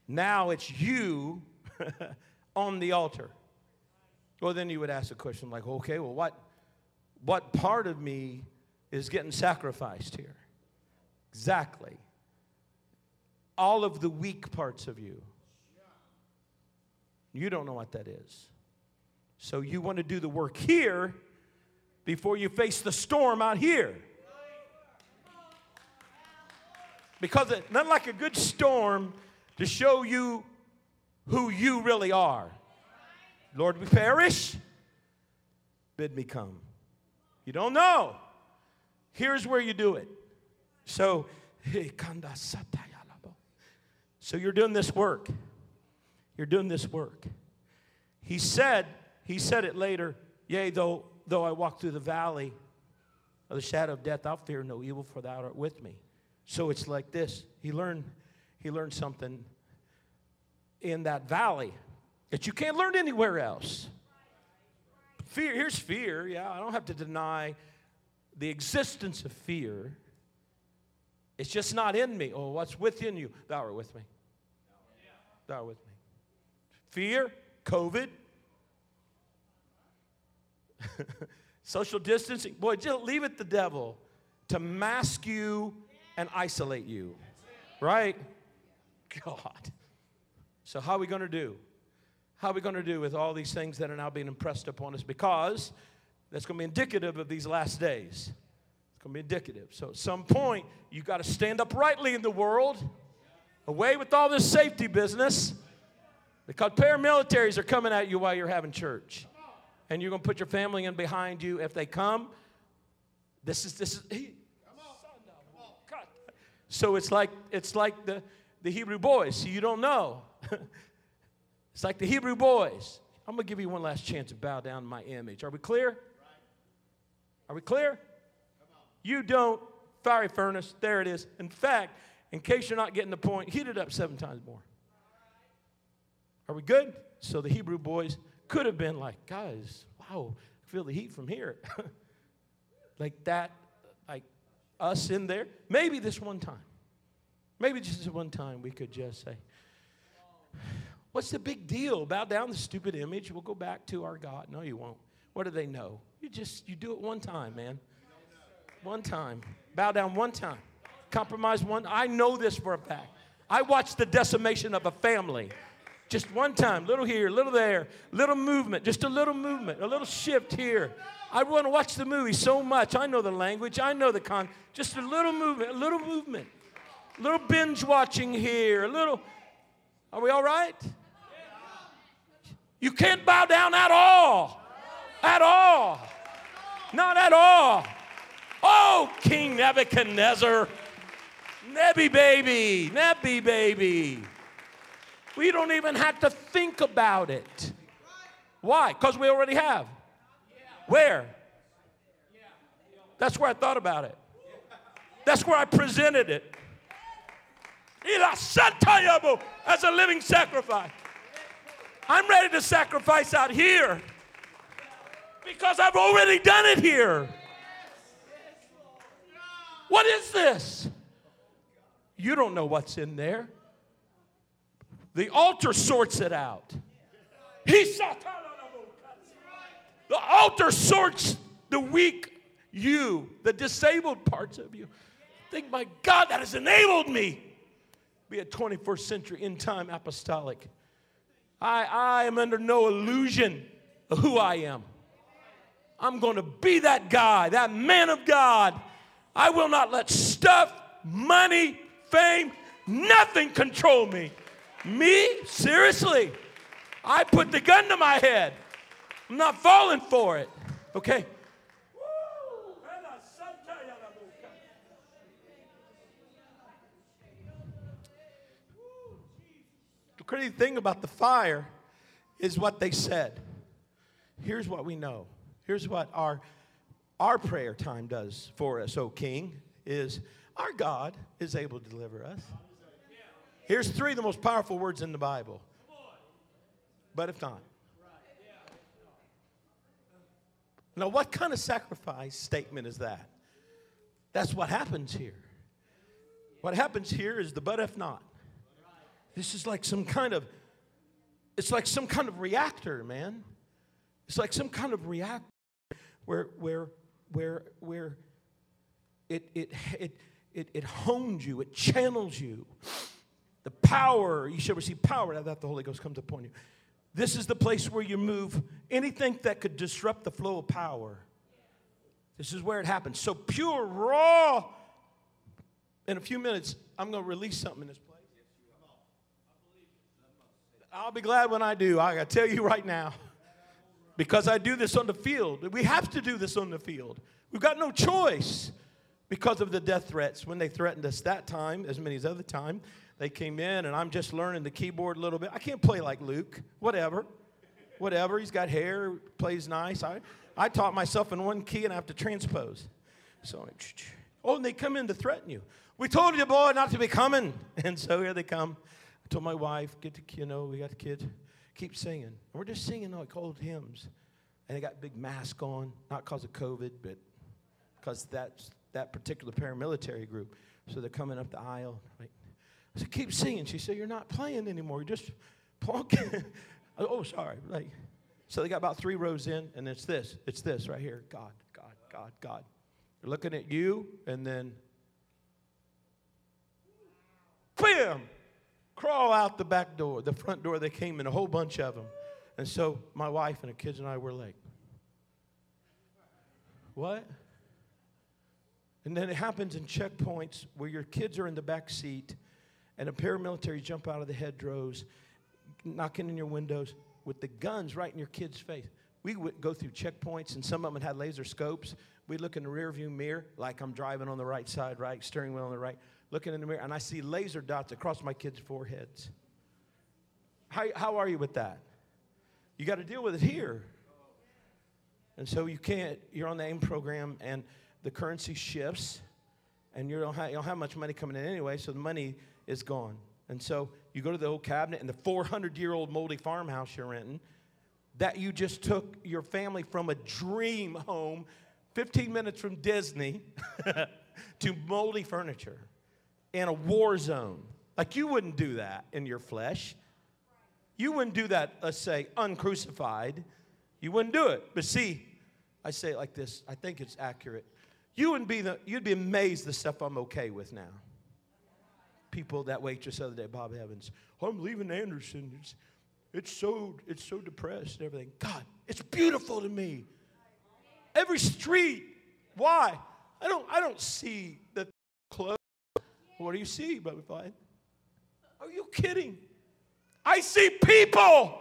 Now it's you on the altar. Well, then you would ask a question like, okay, well, what, what part of me is getting sacrificed here? Exactly all of the weak parts of you. You don't know what that is. So you want to do the work here before you face the storm out here. Because it's not like a good storm to show you who you really are. Lord, we perish. Bid me come. You don't know. Here's where you do it. So. So you're doing this work. You're doing this work. He said, he said it later, yea, though, though I walk through the valley of the shadow of death, I'll fear no evil, for thou art with me. So it's like this. He learned, he learned something in that valley that you can't learn anywhere else. Fear, here's fear. Yeah, I don't have to deny the existence of fear. It's just not in me. Oh, what's within you? Thou art with me. Thou art with me. Fear, COVID, social distancing. Boy, just leave it the devil to mask you and isolate you. Right? God. So, how are we going to do? How are we going to do with all these things that are now being impressed upon us? Because that's going to be indicative of these last days. It's going to be indicative. So, at some point, you've got to stand uprightly in the world, away with all this safety business, because paramilitaries are coming at you while you're having church. And you're going to put your family in behind you. If they come, this is, this is, he, so it's like, it's like the, the Hebrew boys. You don't know. it's like the Hebrew boys. I'm going to give you one last chance to bow down to my image. Are we clear? Are we clear? You don't. Fiery furnace. There it is. In fact, in case you're not getting the point, heat it up seven times more. Are we good? So the Hebrew boys could have been like, guys, wow, feel the heat from here. like that, us in there. Maybe this one time. Maybe just this one time we could just say, What's the big deal? Bow down the stupid image. We'll go back to our God. No, you won't. What do they know? You just you do it one time, man. One time. Bow down one time. Compromise one. I know this for a fact. I watched the decimation of a family. Just one time, little here, little there, little movement, just a little movement, a little shift here. I want to watch the movie so much. I know the language, I know the con. Just a little movement, a little movement, a little binge watching here, a little. Are we all right? You can't bow down at all. At all. Not at all. Oh, King Nebuchadnezzar. Nebby baby, Nebby baby. We don't even have to think about it. Why? Because we already have. Where? That's where I thought about it. That's where I presented it. As a living sacrifice. I'm ready to sacrifice out here because I've already done it here. What is this? You don't know what's in there. The altar sorts it out. The altar sorts the weak you, the disabled parts of you. Think, my God, that has enabled me be a 21st century in time apostolic. I, I am under no illusion of who I am. I'm going to be that guy, that man of God. I will not let stuff, money, fame, nothing control me. Me? Seriously? I put the gun to my head. I'm not falling for it. Okay? The crazy thing about the fire is what they said. Here's what we know. Here's what our, our prayer time does for us, O King, is our God is able to deliver us. Here's three of the most powerful words in the Bible. But if not. Now, what kind of sacrifice statement is that? That's what happens here. What happens here is the but if not. This is like some kind of, it's like some kind of reactor, man. It's like some kind of reactor where, where, where, where it, it, it, it, it hones you, it channels you. The power, you shall receive power now that the Holy Ghost comes upon you. This is the place where you move anything that could disrupt the flow of power. This is where it happens. So pure, raw. In a few minutes, I'm going to release something in this place. I'll be glad when I do. I tell you right now. Because I do this on the field. We have to do this on the field. We've got no choice because of the death threats. When they threatened us that time, as many as other time, they came in and I'm just learning the keyboard a little bit. I can't play like Luke. Whatever. Whatever. He's got hair, plays nice. I, I taught myself in one key and I have to transpose. So, oh, and they come in to threaten you. We told you, boy, not to be coming. And so here they come I told my wife, get the, you know, we got the kids, keep singing. And we're just singing like old hymns. And they got big mask on, not because of COVID, but because that's that particular paramilitary group. So they're coming up the aisle. Right? I said, keep singing. She said, you're not playing anymore. You're just plonking. Oh, sorry. Like, so they got about three rows in, and it's this. It's this right here. God, God, God, God. They're looking at you, and then, bam, crawl out the back door, the front door. They came in, a whole bunch of them. And so my wife and the kids and I were like, what? And then it happens in checkpoints where your kids are in the back seat and a paramilitary jump out of the hedgerows, knocking in your windows with the guns right in your kid's face. We would go through checkpoints, and some of them had laser scopes. We'd look in the rearview mirror, like I'm driving on the right side, right, steering wheel on the right, looking in the mirror, and I see laser dots across my kids' foreheads. How, how are you with that? You got to deal with it here. And so you can't, you're on the AIM program, and the currency shifts, and you don't, have, you don't have much money coming in anyway, so the money is gone. And so you go to the old cabinet and the 400 year old moldy farmhouse you're renting that you just took your family from a dream home 15 minutes from Disney to moldy furniture in a war zone. Like you wouldn't do that in your flesh. You wouldn't do that, let's say, uncrucified. You wouldn't do it. But see, I say it like this, I think it's accurate. You wouldn't be the, you'd be amazed the stuff I'm okay with now. People, that waitress the other day, Bob Evans, oh, I'm leaving Anderson. It's, it's so, it's so depressed and everything. God, it's beautiful to me. Every street. Why? I don't, I don't see the clothes. What do you see, Brother Fine? Are you kidding? I see people.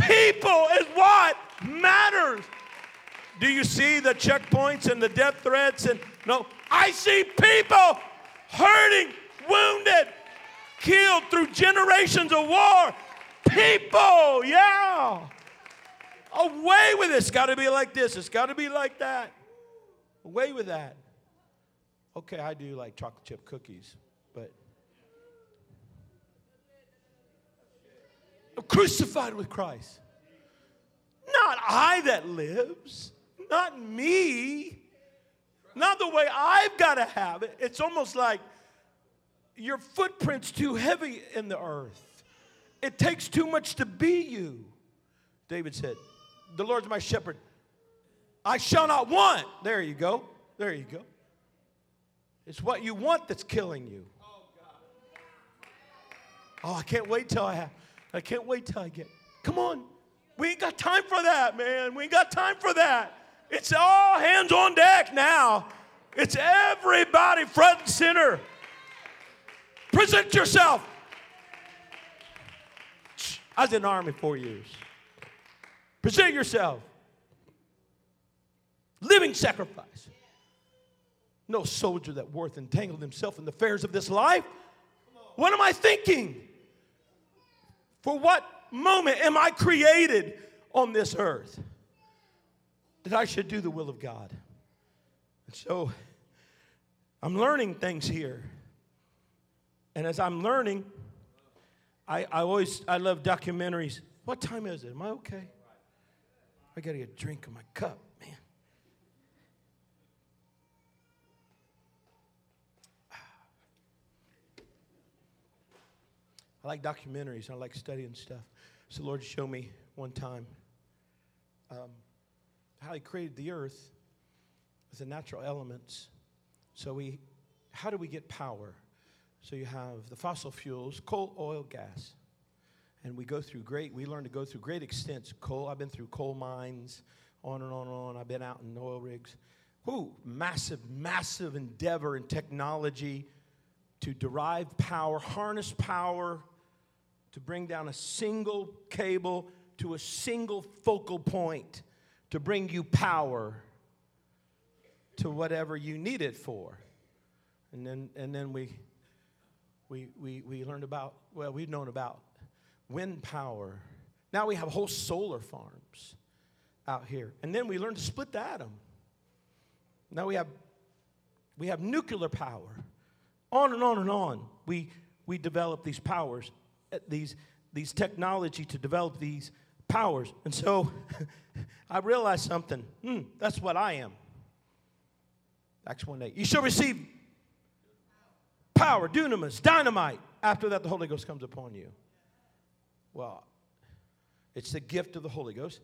People is what matters. Do you see the checkpoints and the death threats? And no, I see people hurting, wounded, killed through generations of war. People, yeah. Away with it. It's got to be like this. It's got to be like that. Away with that. Okay, I do like chocolate chip cookies, but I'm crucified with Christ. Not I that lives, not me, not the way I've got to have it. It's almost like your footprint's too heavy in the earth. It takes too much to be you. David said, The Lord's my shepherd. I shall not want. There you go. There you go. It's what you want that's killing you. Oh, I can't wait till I have. I can't wait till I get. Come on. We ain't got time for that, man. We ain't got time for that. It's all hands on deck now. It's everybody front and center. Present yourself. I was in the army four years. Present yourself. Living sacrifice. No soldier that worth entangled himself in the affairs of this life. What am I thinking? For what moment am I created on this earth? That I should do the will of God. And so I'm learning things here. And as I'm learning, I, I always I love documentaries. What time is it? Am I okay? I gotta get a drink in my cup, man. I like documentaries. I like studying stuff. So Lord showed me one time um, how He created the earth with the natural elements. So we, how do we get power? So you have the fossil fuels, coal, oil, gas. And we go through great, we learn to go through great extents. Coal, I've been through coal mines, on and on and on. I've been out in oil rigs. Whoo, massive, massive endeavor in technology to derive power, harness power, to bring down a single cable to a single focal point to bring you power to whatever you need it for. And then, and then we, we, we, we learned about, well, we've known about wind power. Now we have whole solar farms out here. And then we learned to split the atom. Now we have, we have nuclear power. On and on and on. We, we develop these powers, uh, these, these technology to develop these powers. And so I realized something. Hmm, that's what I am. Acts 1 8. You shall receive power, dunamis, dynamite. After that, the Holy Ghost comes upon you. Well, It's the gift of the Holy Ghost.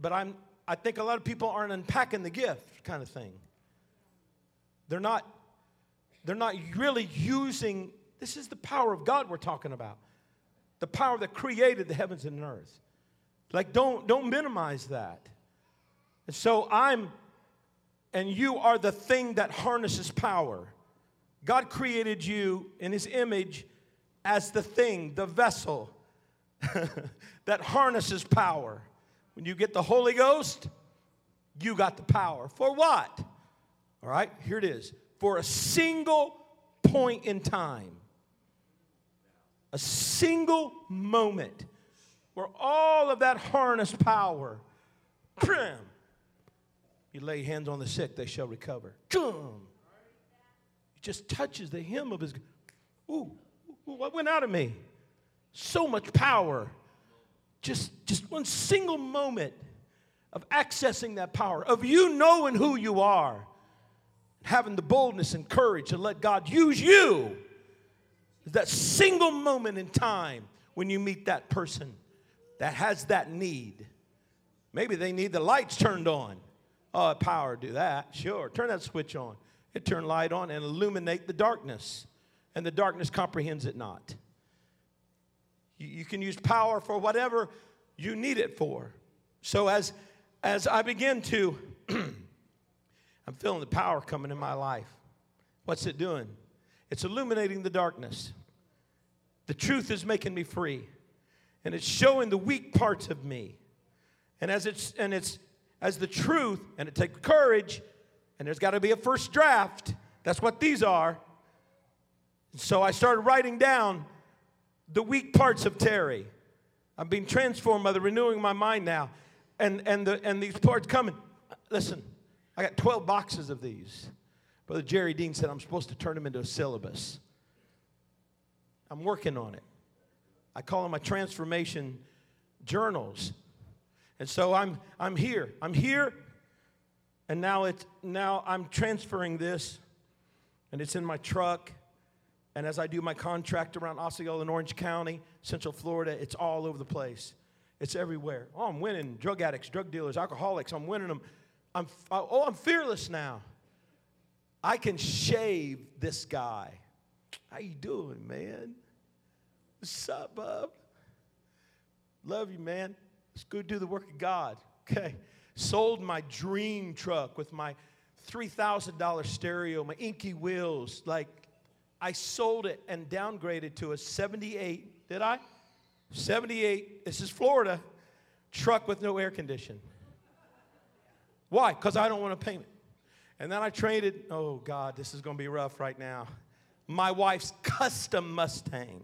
But I'm, I think a lot of people aren't unpacking the gift kind of thing. They're not, they're not really using, this is the power of God we're talking about. The power that created the heavens and earth. Like, don't, don't minimize that. And so I'm, and you are the thing that harnesses power. God created you in His image as the thing, the vessel that harnesses power. When you get the Holy Ghost, you got the power. For what? All right, here it is. For a single point in time, a single moment where all of that harness power, prim, you lay hands on the sick, they shall recover. It just touches the hem of his. Ooh, what went out of me? So much power. Just, just one single moment of accessing that power, of you knowing who you are, having the boldness and courage to let God use you. That single moment in time when you meet that person that has that need. Maybe they need the lights turned on. Oh, power do that. Sure. Turn that switch on. It turn light on and illuminate the darkness. And the darkness comprehends it not. You, you can use power for whatever you need it for. So as as I begin to I'm feeling the power coming in my life. What's it doing? It's illuminating the darkness. The truth is making me free. And it's showing the weak parts of me. And as it's and it's as the truth, and it takes courage, and there's got to be a first draft. That's what these are. So I started writing down the weak parts of Terry. I'm being transformed by the renewing of my mind now. And, and, the, and these parts coming. Listen, I got 12 boxes of these. Brother Jerry Dean said I'm supposed to turn them into a syllabus. I'm working on it. I call them my transformation journals. And so I'm, I'm here. I'm here, and now, it's, now I'm transferring this, and it's in my truck. And as I do my contract around Osceola and Orange County, Central Florida, it's all over the place. It's everywhere. Oh, I'm winning drug addicts, drug dealers, alcoholics. I'm winning them. I'm, oh, I'm fearless now. I can shave this guy. How you doing, man? What's up, bub? Love you, man. Let's go do the work of God. Okay. Sold my dream truck with my $3,000 stereo, my inky wheels. Like, I sold it and downgraded to a 78. Did I? 78. This is Florida. Truck with no air condition. Why? Because I don't want a payment. And then I traded, oh God, this is going to be rough right now. My wife's custom Mustang,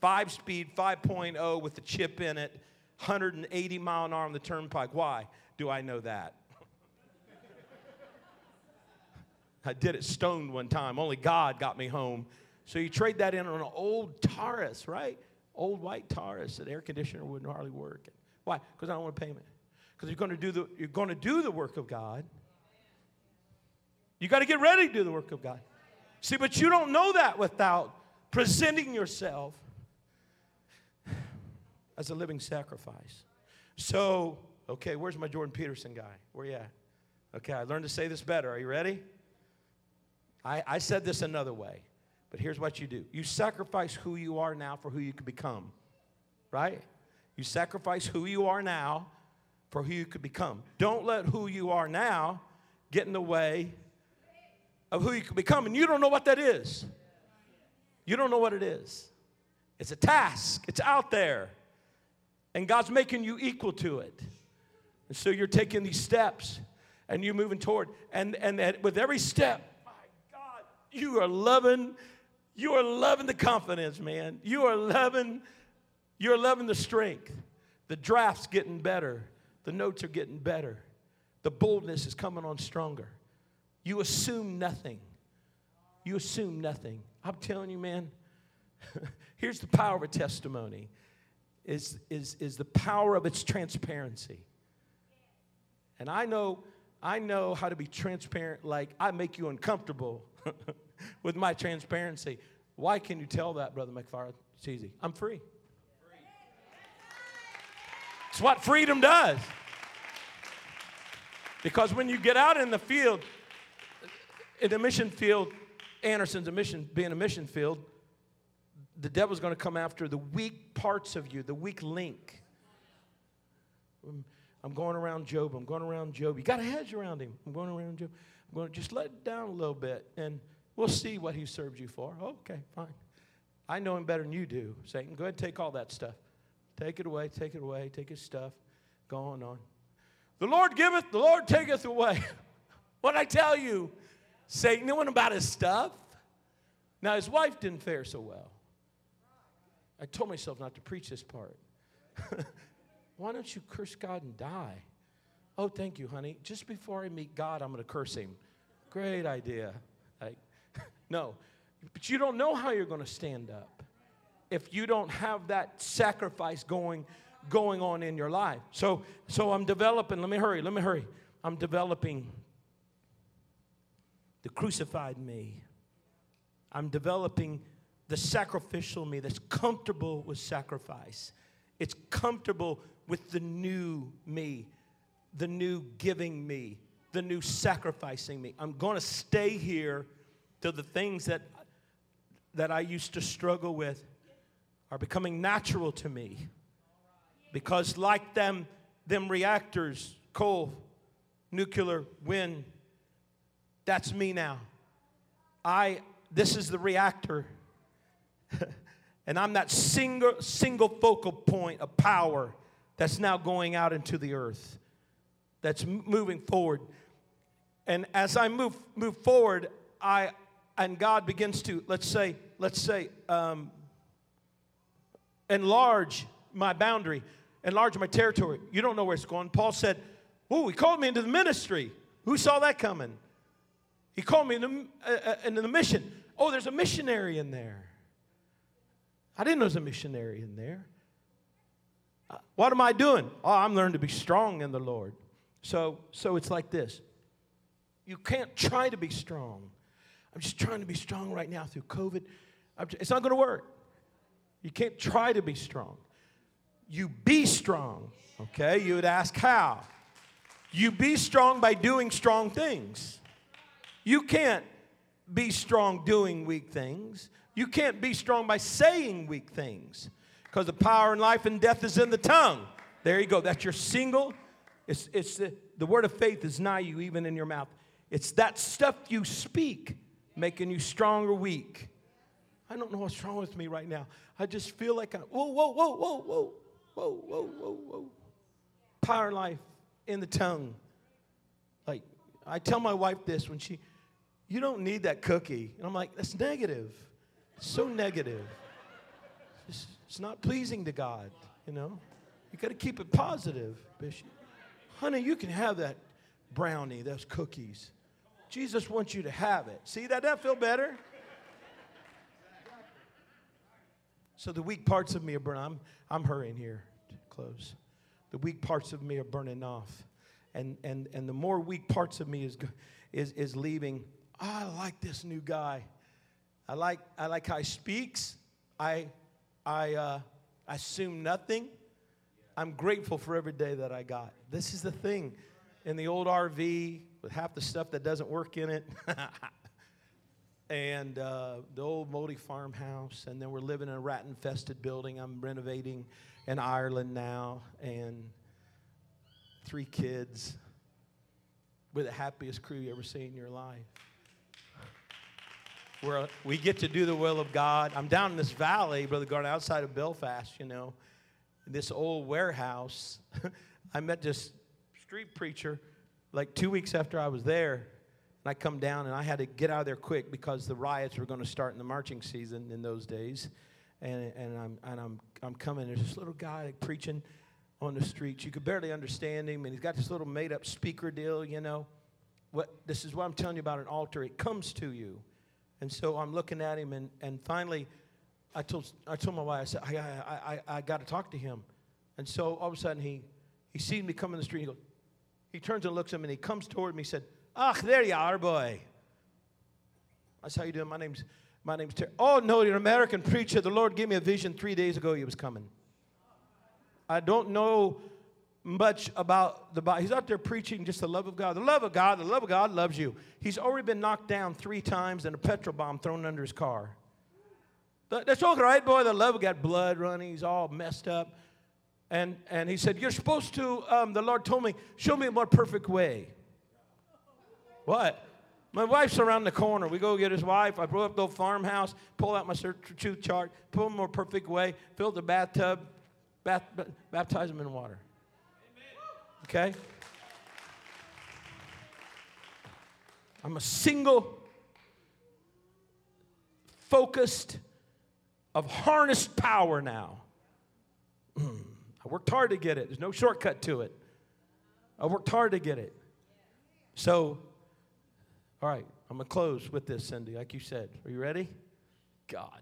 five speed, 5.0 with the chip in it, 180 mile an hour on the turnpike. Why do I know that? I did it stoned one time. Only God got me home. So you trade that in on an old Taurus, right? Old white Taurus. That air conditioner wouldn't hardly work. Why? Because I don't want a payment. Because you're going to do the you're going to do the work of God. You got to get ready to do the work of God. See, but you don't know that without presenting yourself as a living sacrifice. So, okay, where's my Jordan Peterson guy? Where you at? Okay, I learned to say this better. Are you ready? I, I said this another way, but here's what you do you sacrifice who you are now for who you can become, right? You sacrifice who you are now for who you could become. Don't let who you are now get in the way of who you could become. And you don't know what that is. You don't know what it is. It's a task, it's out there. And God's making you equal to it. And so you're taking these steps and you're moving toward. And, and with every step, my God, you are loving, you are loving the confidence, man. You are loving, you're loving the strength. The draft's getting better. The notes are getting better. The boldness is coming on stronger. You assume nothing. You assume nothing. I'm telling you, man, here's the power of a testimony is, is, is the power of its transparency. And I know, I know how to be transparent, like I make you uncomfortable with my transparency. Why can you tell that, Brother McFarland? It's easy. I'm free. It's what freedom does. Because when you get out in the field, in the mission field, Henderson's a mission, being a mission field, the devil's going to come after the weak parts of you, the weak link. I'm going around Job. I'm going around Job. You got a hedge around him. I'm going around Job. I'm going to just let it down a little bit, and we'll see what he served you for. Okay, fine. I know him better than you do. Satan, go ahead take all that stuff. Take it away, take it away, take his stuff. Go on on. The Lord giveth, the Lord taketh away. what I tell you? Satan knew about his stuff. Now, his wife didn't fare so well. I told myself not to preach this part. Why don't you curse God and die? Oh, thank you, honey. Just before I meet God, I'm going to curse him. Great idea. No, but you don't know how you're going to stand up if you don't have that sacrifice going going on in your life. So so I'm developing, let me hurry, let me hurry. I'm developing the crucified me. I'm developing the sacrificial me that's comfortable with sacrifice. It's comfortable with the new me, the new giving me, the new sacrificing me. I'm going to stay here till the things that, that I used to struggle with are becoming natural to me. Because, like them, them reactors, coal, nuclear, wind, that's me now. I, this is the reactor. and I'm that single, single focal point of power that's now going out into the earth, that's moving forward. And as I move, move forward, I, and God begins to, let's say, let's say, um, enlarge my boundary, enlarge my territory. You don't know where it's going. Paul said, Oh, he called me into the ministry. Who saw that coming? He called me in uh, uh, into the mission. Oh, there's a missionary in there. I didn't know there's a missionary in there. What am I doing? Oh, I'm learning to be strong in the Lord. So, so it's like this. You can't try to be strong. I'm just trying to be strong right now through COVID. it's not going to work. You can't try to be strong. You be strong. Okay? You would ask how? You be strong by doing strong things. You can't be strong doing weak things. You can't be strong by saying weak things because the power and life and death is in the tongue. There you go. That's your single. It's, it's the, the word of faith is nigh you, even in your mouth. It's that stuff you speak making you strong or weak. I don't know what's wrong with me right now. I just feel like I'm, whoa, whoa, whoa, whoa, whoa, whoa, whoa, whoa, whoa. Power and life in the tongue. Like, I tell my wife this when she, you don't need that cookie. And I'm like, that's negative. It's so negative. It's, it's not pleasing to God, you know. You got to keep it positive, Bishop. Honey, you can have that brownie, those cookies. Jesus wants you to have it. See that? That feel better? So the weak parts of me are burning. I'm, I'm hurrying here to close. The weak parts of me are burning off. And, and, and the more weak parts of me is, is, is leaving, I like this new guy. I like, I like how he speaks. I I, uh, assume nothing. I'm grateful for every day that I got. This is the thing. In the old RV, with half the stuff that doesn't work in it, and uh, the old moldy farmhouse, and then we're living in a rat infested building. I'm renovating in Ireland now, and three kids. We're the happiest crew you ever seen in your life where we get to do the will of God. I'm down in this valley, Brother Gardner, outside of Belfast, you know, this old warehouse. I met this street preacher like two weeks after I was there. And I come down and I had to get out of there quick because the riots were going to start in the marching season in those days. And, and, I'm, and I'm, I'm coming. There's this little guy preaching on the streets. You could barely understand him. And he's got this little made up speaker deal, you know. What, this is what I'm telling you about an altar. It comes to you. And so I'm looking at him, and, and finally, I told, I told my wife, I said, I, I, I, I got to talk to him. And so all of a sudden, he, he sees me come in the street. He, goes, he turns and looks at me, and he comes toward me. He said, Ah, there you are, boy. I said, How you doing? My name's, my name's Terry. Oh, no, you're an American preacher. The Lord gave me a vision three days ago he was coming. I don't know much about the Bible. He's out there preaching just the love of God. The love of God, the love of God loves you. He's already been knocked down three times and a petrol bomb thrown under his car. That's all right, boy. The love got blood running. He's all messed up. And, and he said, You're supposed to, um, the Lord told me, show me a more perfect way. What? My wife's around the corner. We go get his wife. I pull up the farmhouse, pull out my truth chart, pull him a more perfect way, fill the bathtub, bath, baptize him in water. Okay? I'm a single, focused, of harnessed power now. Hmm. I worked hard to get it. There's no shortcut to it. I worked hard to get it. So, all right, I'm going to close with this, Cindy, like you said. Are you ready? God.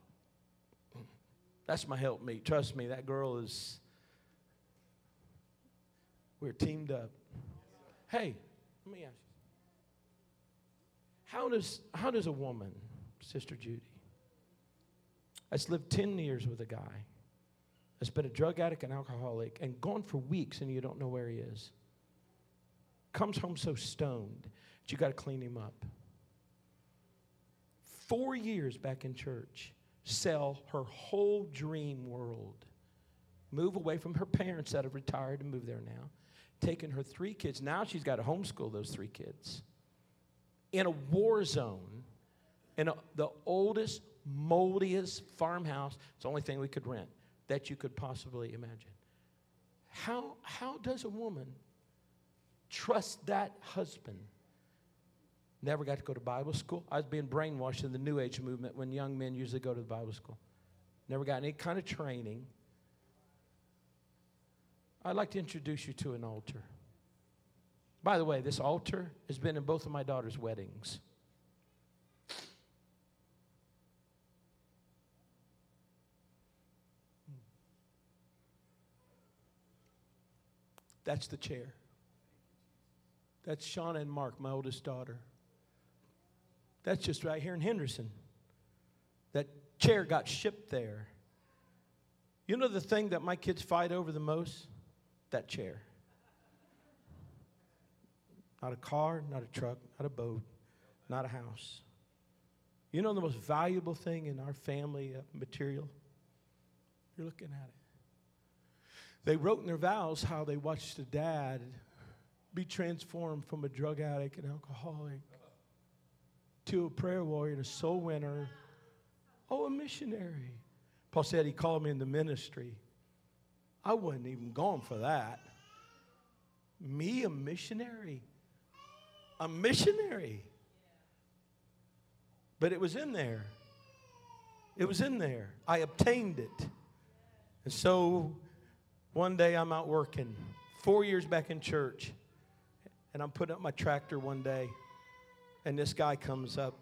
That's my help me. Trust me, that girl is we're teamed up. Hey, let me ask you. How does, how does a woman, Sister Judy, that's lived 10 years with a guy, that's been a drug addict and alcoholic, and gone for weeks and you don't know where he is, comes home so stoned that you got to clean him up. Four years back in church, sell her whole dream world, move away from her parents that have retired and move there now, taken her three kids. Now she's got to homeschool those three kids in a war zone, in a, the oldest, moldiest farmhouse. It's the only thing we could rent that you could possibly imagine. How, how does a woman trust that husband? Never got to go to Bible school. I was being brainwashed in the New Age movement when young men usually go to the Bible school. Never got any kind of training. I'd like to introduce you to an altar. By the way, this altar has been in both of my daughter's weddings. That's the chair. That's Shauna and Mark, my oldest daughter. That's just right here in Henderson. That chair got shipped there. You know the thing that my kids fight over the most? That chair. Not a car, not a truck, not a boat, not a house. You know the most valuable thing in our family uh, material? You're looking at it. They wrote in their vows how they watched a dad be transformed from a drug addict and alcoholic to a prayer warrior, a soul winner, oh, a missionary. Paul said he called me in the ministry. I wasn't even going for that. Me, a missionary. A missionary. But it was in there. It was in there. I obtained it. And so one day I'm out working, four years back in church, and I'm putting up my tractor one day, and this guy comes up.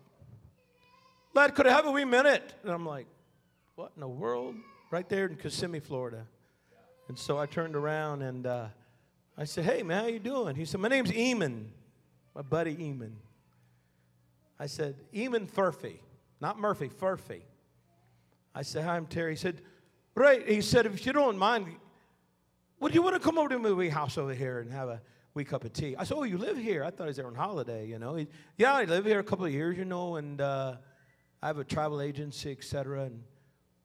Lad, could I have a wee minute? And I'm like, what in the world? Right there in Kissimmee, Florida. And so I turned around and uh, I said, "Hey man, how you doing?" He said, "My name's Eamon, my buddy Eamon." I said, "Eamon Furphy, not Murphy, Furphy." I said, "Hi, I'm Terry." He said, "Right." He said, "If you don't mind, would you want to come over to my house over here and have a wee cup of tea?" I said, "Oh, you live here?" I thought he was there on holiday. You know, he, yeah, I live here a couple of years, you know, and uh, I have a travel agency, etc. And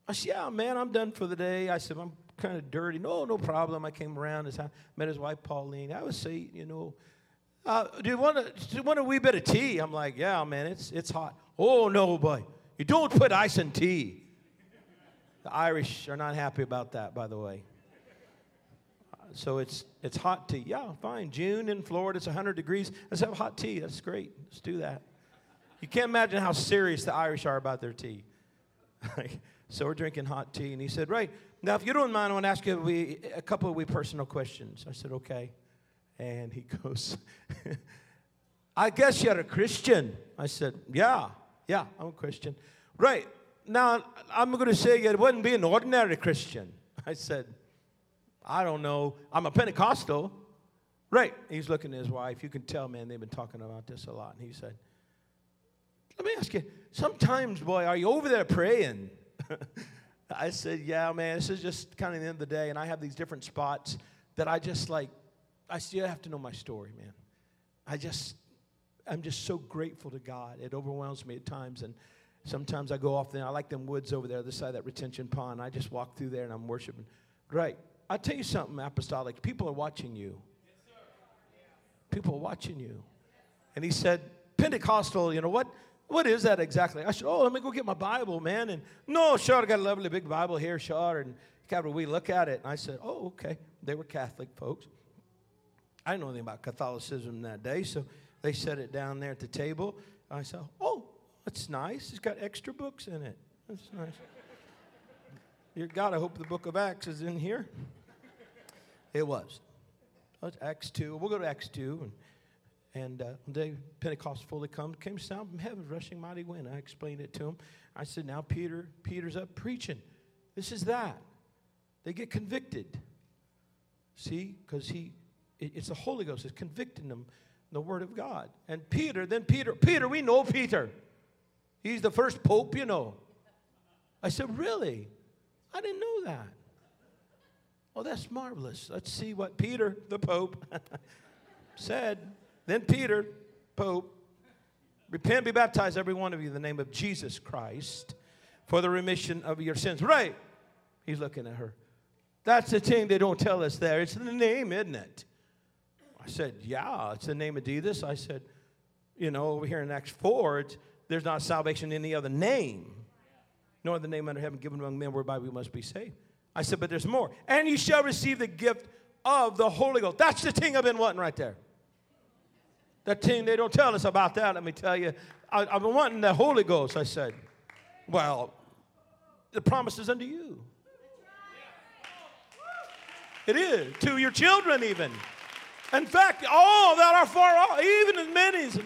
I said, "Yeah, man, I'm done for the day." I said, "I'm kind of dirty. No, no problem. I came around house, met his wife Pauline. I was say, you know, uh, do you want a, do you want a wee bit of tea? I'm like, yeah, man, it's it's hot. Oh no, boy, you don't put ice in tea. The Irish are not happy about that, by the way. So it's it's hot tea. Yeah, fine. June in Florida, it's 100 degrees. Let's have hot tea. That's great. Let's do that. You can't imagine how serious the Irish are about their tea. so we're drinking hot tea, and he said, right. Now, if you don't mind, I want to ask you a, a couple of wee personal questions. I said, okay. And he goes, I guess you're a Christian. I said, yeah, yeah, I'm a Christian. Right. Now, I'm going to say you wouldn't be an ordinary Christian. I said, I don't know. I'm a Pentecostal. Right. He's looking at his wife. You can tell, man, they've been talking about this a lot. And he said, Let me ask you, sometimes, boy, are you over there praying? I said, Yeah, man, this is just kind of the end of the day. And I have these different spots that I just like I still have to know my story, man. I just, I'm just so grateful to God. It overwhelms me at times. And sometimes I go off there. I like them woods over there, the side of that retention pond. I just walk through there and I'm worshiping. Great. I'll tell you something, apostolic. People are watching you. People are watching you. And he said, Pentecostal, you know, what, what is that exactly? I said, oh, let me go get my Bible, man. And no, sure, I got a lovely big Bible here, sure. And we look at it. And I said, oh, okay. They were Catholic folks. I didn't know anything about Catholicism that day, so they set it down there at the table. I said, oh, that's nice. It's got extra books in it. That's nice. Dear God, I hope the book of Acts is in here. It was. That's Acts 2. We'll go to Acts 2. And and uh, one day, Pentecost fully come, came sound from heaven, rushing mighty wind. I explained it to him. I said, now Peter, Peter's up preaching. This is that. They get convicted. See, because he, it, it's the Holy Ghost is convicting them the Word of God. And Peter, then Peter, Peter, we know Peter. He's the first pope, you know. I said, really? I didn't know that. Oh, that's marvelous. Let's see what Peter, the pope, said. Then Peter, Pope, repent, be baptized, every one of you, in the name of Jesus Christ for the remission of your sins. Right. He's looking at her. That's the thing they don't tell us there. It's the name, isn't it? I said, Yeah, it's the name of Jesus. I said, You know, over here in Acts 4, there's not salvation in any other name, nor the name under heaven given among men whereby we must be saved. I said, But there's more. And you shall receive the gift of the Holy Ghost. That's the thing I've been wanting right there. That thing, they don't tell us about that, let me tell you. I, I've been wanting the Holy Ghost, I said. Well, the promise is unto you. It is, to your children even. In fact, all that are far off, even as many as.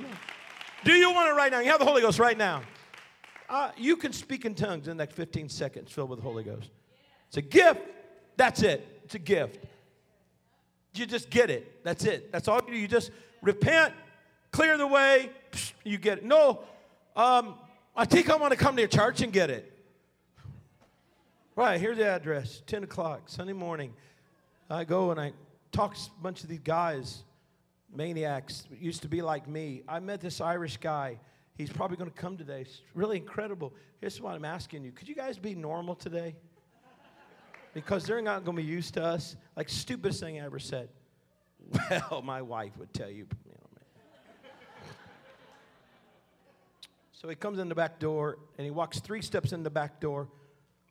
Do you want it right now? You have the Holy Ghost right now. Uh, you can speak in tongues in that 15 seconds filled with the Holy Ghost. It's a gift. That's it. It's a gift. You just get it. That's it. That's all you do. You just repent, clear the way, you get it. No, um, I think I want to come to your church and get it. Right, here's the address 10 o'clock, Sunday morning. I go and I talk to a bunch of these guys, maniacs, used to be like me. I met this Irish guy. He's probably going to come today. It's really incredible. Here's what I'm asking you Could you guys be normal today? Because they're not going to be used to us. Like, stupidest thing I ever said. Well, my wife would tell you, So he comes in the back door and he walks three steps in the back door.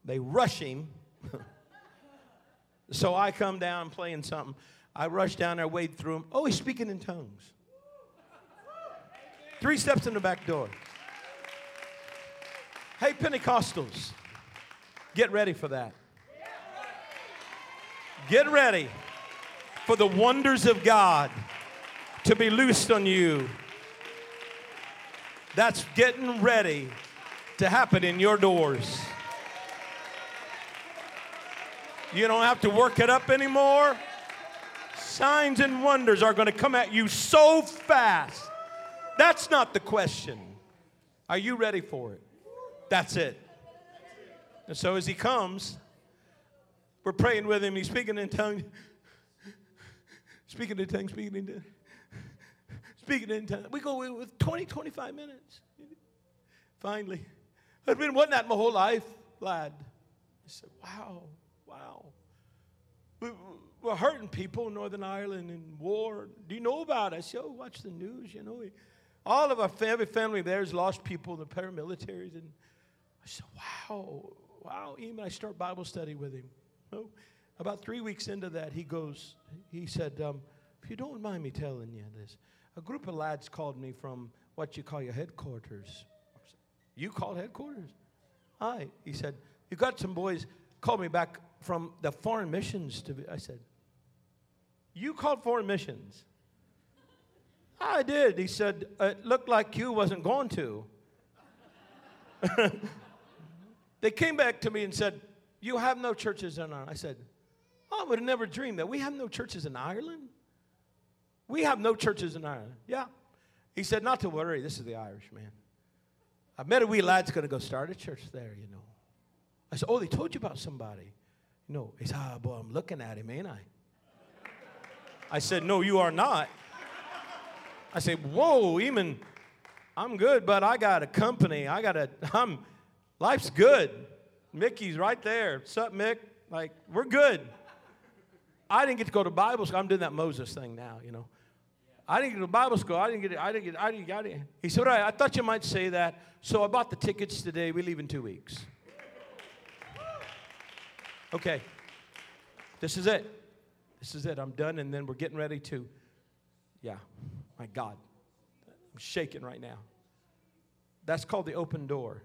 They rush him. so I come down playing something. I rush down there, wade through him. Oh, he's speaking in tongues. Three steps in the back door. Hey, Pentecostals, get ready for that. Get ready for the wonders of God to be loosed on you that's getting ready to happen in your doors. You don't have to work it up anymore. Signs and wonders are going to come at you so fast. That's not the question. Are you ready for it? That's it. And so as he comes, we're praying with him. He's speaking in tongues. speaking in tongues, speaking in tongues. Speaking in tongues. We go with 20, 25 minutes. Finally, I've been wanting that my whole life, lad. I said, wow, wow. We, we're hurting people in Northern Ireland in war. Do you know about it? I said, oh, watch the news, you know. All of our family, family there's lost people in the paramilitaries. And I said, wow, wow. Even I start Bible study with him. Oh, about three weeks into that, he goes, he said, um, if you don't mind me telling you this, a group of lads called me from what you call your headquarters. You called headquarters? Hi. He said, You got some boys called me back from the foreign missions to be. I said, You called foreign missions? I did. He said, It looked like you wasn't going to. they came back to me and said, You have no churches in Ireland. I said, I would have never dreamed that. We have no churches in Ireland. We have no churches in Ireland. Yeah. He said, Not to worry. This is the Irish man. I met a wee lad's going to go start a church there, you know. I said, Oh, they told you about somebody. You know, he said, Ah, boy, I'm looking at him, ain't I? I said, No, you are not. I said, Whoa, Eamon, I'm good, but I got a company. I got a, I'm, life's good. Mickey's right there. What's up, Mick? Like, we're good. I didn't get to go to Bible school. I'm doing that Moses thing now, you know. I didn't get to Bible school. I didn't get. It. I didn't get. it. I didn't. I didn't. He said, "Right, I thought you might say that." So I bought the tickets today. We leave in two weeks. Okay. This is it. This is it. I'm done, and then we're getting ready to. Yeah, my God, I'm shaking right now. That's called the open door.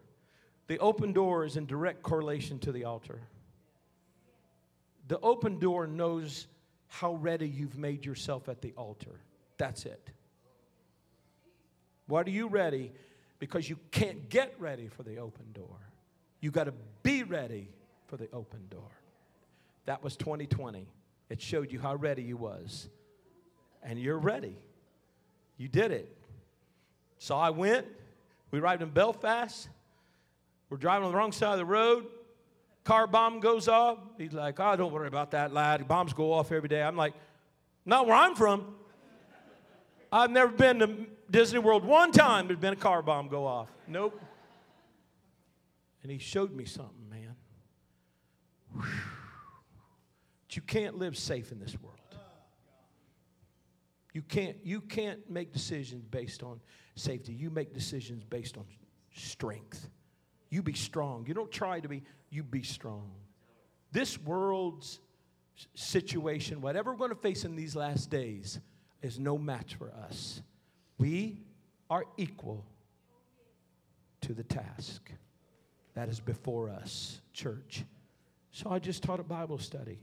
The open door is in direct correlation to the altar. The open door knows how ready you've made yourself at the altar. That's it. What are you ready? Because you can't get ready for the open door. You got to be ready for the open door. That was 2020. It showed you how ready you was. And you're ready. You did it. So I went. We arrived in Belfast. We're driving on the wrong side of the road. Car bomb goes off. He's like, oh, don't worry about that, lad. Bombs go off every day. I'm like, not where I'm from. I've never been to Disney World one time, there's been a car bomb go off. Nope. And he showed me something, man. But you can't live safe in this world. You can't, you can't make decisions based on safety. You make decisions based on strength. You be strong. You don't try to be, you be strong. This world's situation, whatever we're going to face in these last days, is no match for us. We are equal to the task that is before us, church. So I just taught a Bible study.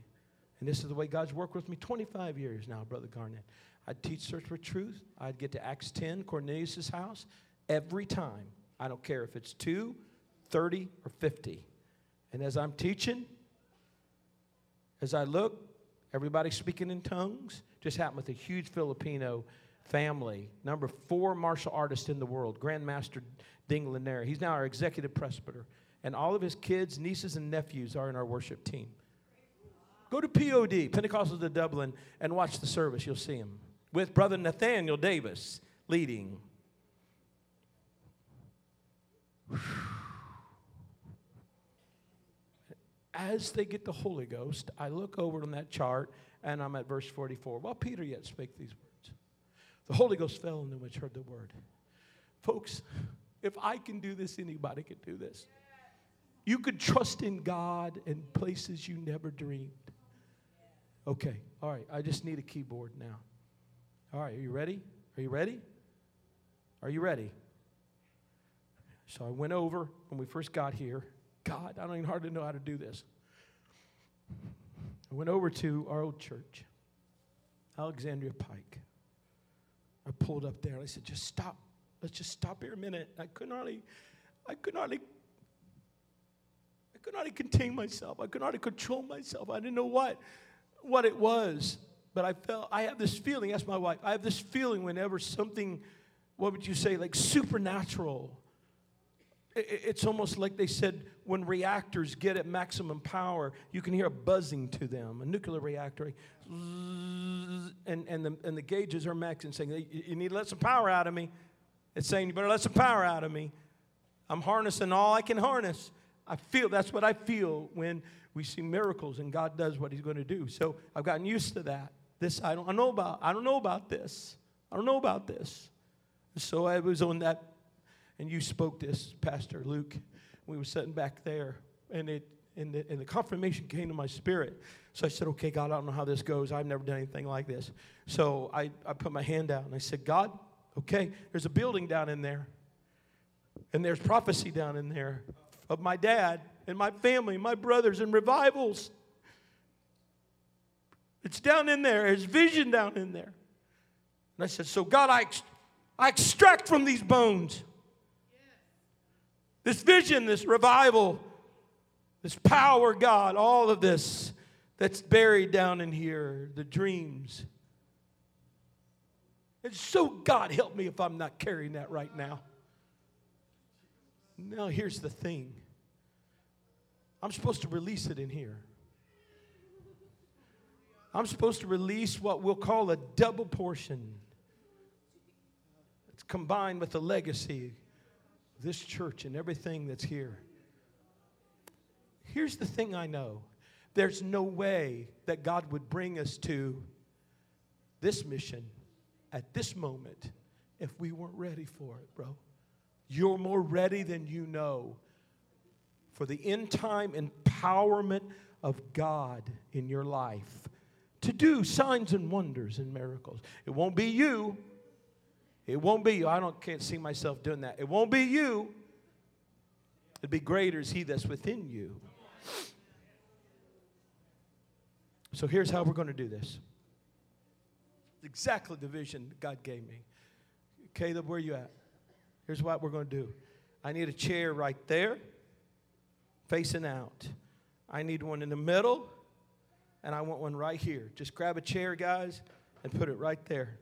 And this is the way God's worked with me 25 years now, Brother Garnett. I'd teach Search for Truth. I'd get to Acts 10, Cornelius' house, every time. I don't care if it's 2, 30, or 50. And as I'm teaching, as I look, everybody speaking in tongues. Just happened with a huge Filipino family, number four martial artist in the world, Grandmaster Ding Lanier. He's now our executive presbyter. And all of his kids, nieces, and nephews are in our worship team. Go to POD, Pentecostals of Dublin, and watch the service. You'll see him with Brother Nathaniel Davis leading. As they get the Holy Ghost, I look over on that chart and I'm at verse 44. While Peter yet spake these words, the Holy Ghost fell on them which heard the word. Folks, if I can do this, anybody can do this. You could trust in God in places you never dreamed. Okay, all right, I just need a keyboard now. All right, are you ready? Are you ready? Are you ready? So I went over when we first got here. God, I don't even hardly know how to do this. I went over to our old church, Alexandria Pike. I pulled up there I said, just stop. Let's just stop here a minute. I could not hardly, I could not hardly, I could not hardly contain myself. I could not hardly control myself. I didn't know what, what it was. But I felt, I have this feeling, ask my wife, I have this feeling whenever something, what would you say, like supernatural it's almost like they said when reactors get at maximum power, you can hear a buzzing to them, a nuclear reactor. And, and, the, and the gauges are maxing, saying, You need to let some power out of me. It's saying, You better let some power out of me. I'm harnessing all I can harness. I feel that's what I feel when we see miracles and God does what He's going to do. So I've gotten used to that. This I don't I know about. I don't know about this. I don't know about this. So I was on that and you spoke this, Pastor Luke. We were sitting back there, and it and the, and the confirmation came to my spirit. So I said, Okay, God, I don't know how this goes. I've never done anything like this. So I, I put my hand out and I said, God, okay, there's a building down in there. And there's prophecy down in there of my dad and my family, my brothers, and revivals. It's down in there. There's vision down in there. And I said, So, God, I, I extract from these bones this vision, this revival, this power, God, all of this that's buried down in here, the dreams. And so, God, help me if I'm not carrying that right now. Now, here's the thing I'm supposed to release it in here. I'm supposed to release what we'll call a double portion. It's combined with the legacy this church and everything that's here. Here's the thing I know there's no way that God would bring us to this mission at this moment if we weren't ready for it, bro. You're more ready than you know for the end time empowerment of God in your life to do signs and wonders and miracles. It won't be you. It won't be you. I don't can't see myself doing that. It won't be you. It'd be greater is he that's within you. So here's how we're going to do this. Exactly the vision God gave me. Caleb, where you at? Here's what we're going to do. I need a chair right there, facing out. I need one in the middle, and I want one right here. Just grab a chair, guys, and put it right there.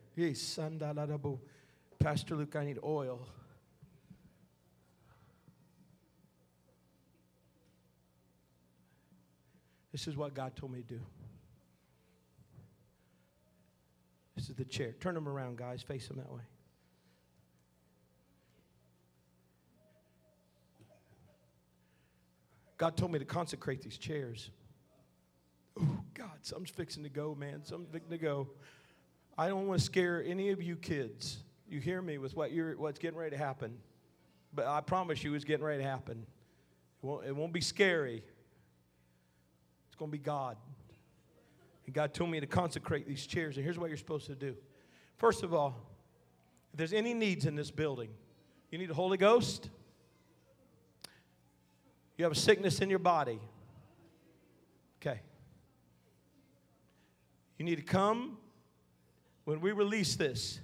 Pastor Luke, I need oil. This is what God told me to do. This is the chair. Turn them around, guys. Face them that way. God told me to consecrate these chairs. Oh, God, something's fixing to go, man. Something's fixing to go. I don't want to scare any of you kids. You hear me with what you're, what's getting ready to happen. But I promise you, it's getting ready to happen. It won't, it won't be scary. It's going to be God. And God told me to consecrate these chairs. And here's what you're supposed to do. First of all, if there's any needs in this building, you need a Holy Ghost, you have a sickness in your body. Okay. You need to come when we release this,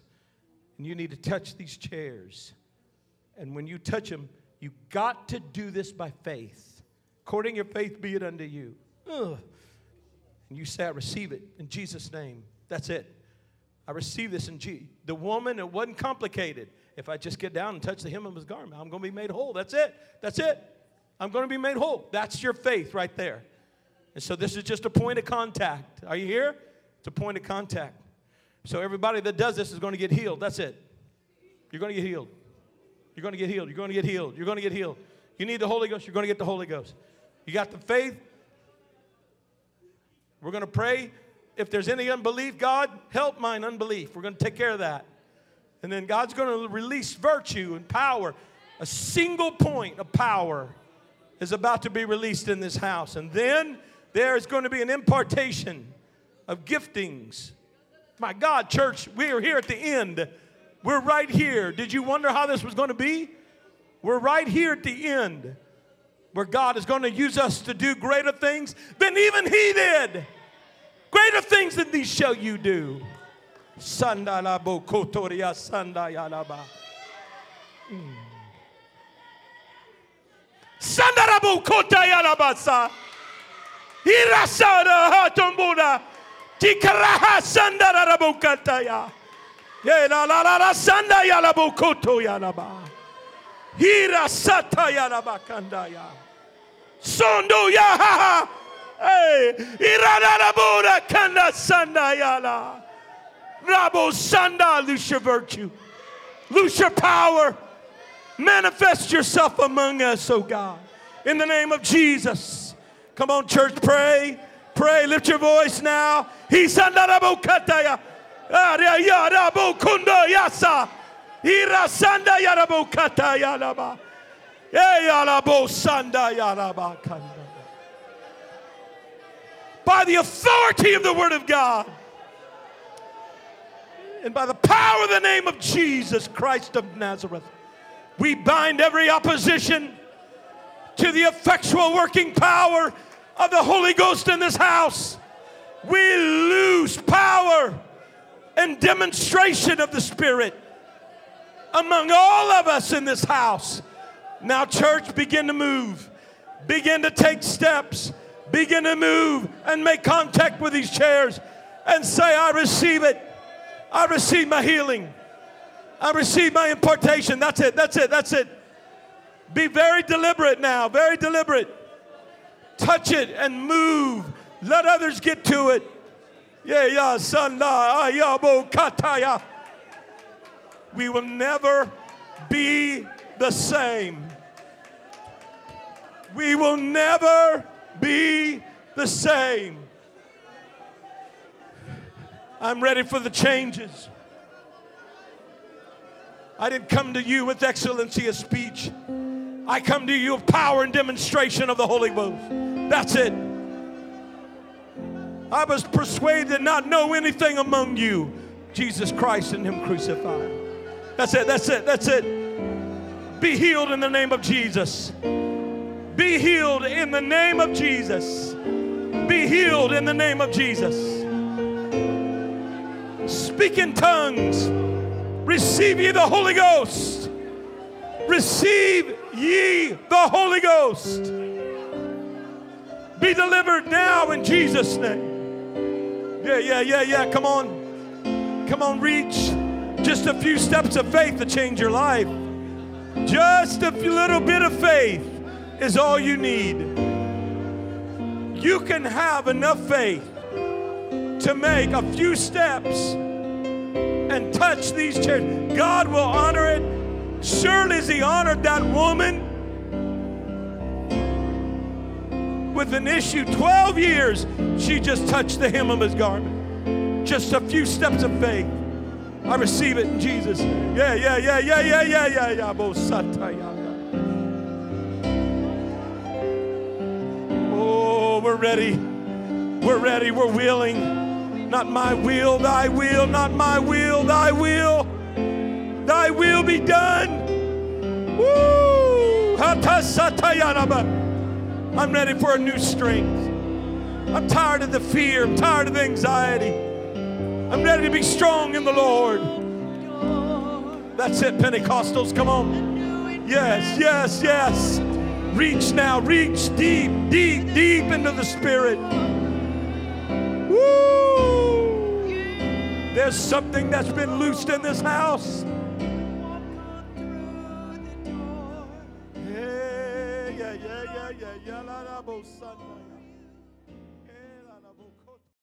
and you need to touch these chairs. And when you touch them, you got to do this by faith. According to your faith, be it unto you. Ugh. And you say, I receive it in Jesus' name. That's it. I receive this in Jesus. The woman, it wasn't complicated. If I just get down and touch the hem of his garment, I'm going to be made whole. That's it. That's it. I'm going to be made whole. That's your faith right there. And so this is just a point of contact. Are you here? It's a point of contact. So everybody that does this is going to get healed. That's it. You're going to get healed. You're going to get healed. You're going to get healed. You're going to get healed. You need the Holy Ghost. You're going to get the Holy Ghost. You got the faith. We're going to pray. If there's any unbelief, God, help mine unbelief. We're going to take care of that. And then God's going to release virtue and power. A single point of power is about to be released in this house. And then there is going to be an impartation of giftings. My God, church, we are here at the end. We're right here. Did you wonder how this was going to be? We're right here at the end where God is going to use us to do greater things than even He did. Greater things than these shall you do. Sandalabo kotoria sandayalaba. Mm. Sandarabo kotayalabasa. Irasada hatombuna. Tikaraha sandarabo kataya. Ye la la la la sandayalabo kotoyalaba. Hira satayalaba kandaya. Sondo ya ha ha. Hey, iradabura kanda sandayala. Rabo sanda, lose your virtue, lose your power. Manifest yourself among us, oh God. In the name of Jesus. Come on, church, pray. Pray. Lift your voice now. He sandarabokataya. Arayarabo ah, kundo yasa. Ira sanda yarabokata yalaba. Eyalabo sanda yaraba kanda. By the authority of the Word of God and by the power of the name of Jesus Christ of Nazareth. We bind every opposition to the effectual working power of the Holy Ghost in this house. We lose power and demonstration of the Spirit among all of us in this house. Now, church, begin to move, begin to take steps, begin to move and make contact with these chairs and say, I receive it. I receive my healing. I receive my impartation. That's it. That's it. That's it. Be very deliberate now. Very deliberate. Touch it and move. Let others get to it. Yeah, yeah, sanda, ayabo, ah, kataya. We will never be the same. We will never be the same. I'm ready for the changes. I didn't come to you with excellency of speech. I come to you of power and demonstration of the Holy Ghost. That's it. I was persuaded to not know anything among you, Jesus Christ and Him crucified. That's it, that's it, that's it. Be healed in the name of Jesus. Be healed in the name of Jesus. Be healed in the name of Jesus. Speak in tongues. Receive ye the Holy Ghost. Receive ye the Holy Ghost. Be delivered now in Jesus' name. Yeah, yeah, yeah, yeah. Come on. Come on, reach. Just a few steps of faith to change your life. Just a little bit of faith is all you need. You can have enough faith to make a few steps and touch these chairs. God will honor it. Surely as He honored that woman with an issue 12 years, she just touched the hem of His garment. Just a few steps of faith. I receive it in Jesus. Yeah, yeah, yeah, yeah, yeah, yeah, yeah, yeah. Oh, we're ready. We're ready. We're willing. Not my will, thy will, not my will, thy will. Thy will be done. Woo! I'm ready for a new strength. I'm tired of the fear. I'm tired of the anxiety. I'm ready to be strong in the Lord. That's it, Pentecostals. Come on. Yes, yes, yes. Reach now. Reach deep, deep, deep into the Spirit. Woo! There's something that's been loosed in this house. Yeah,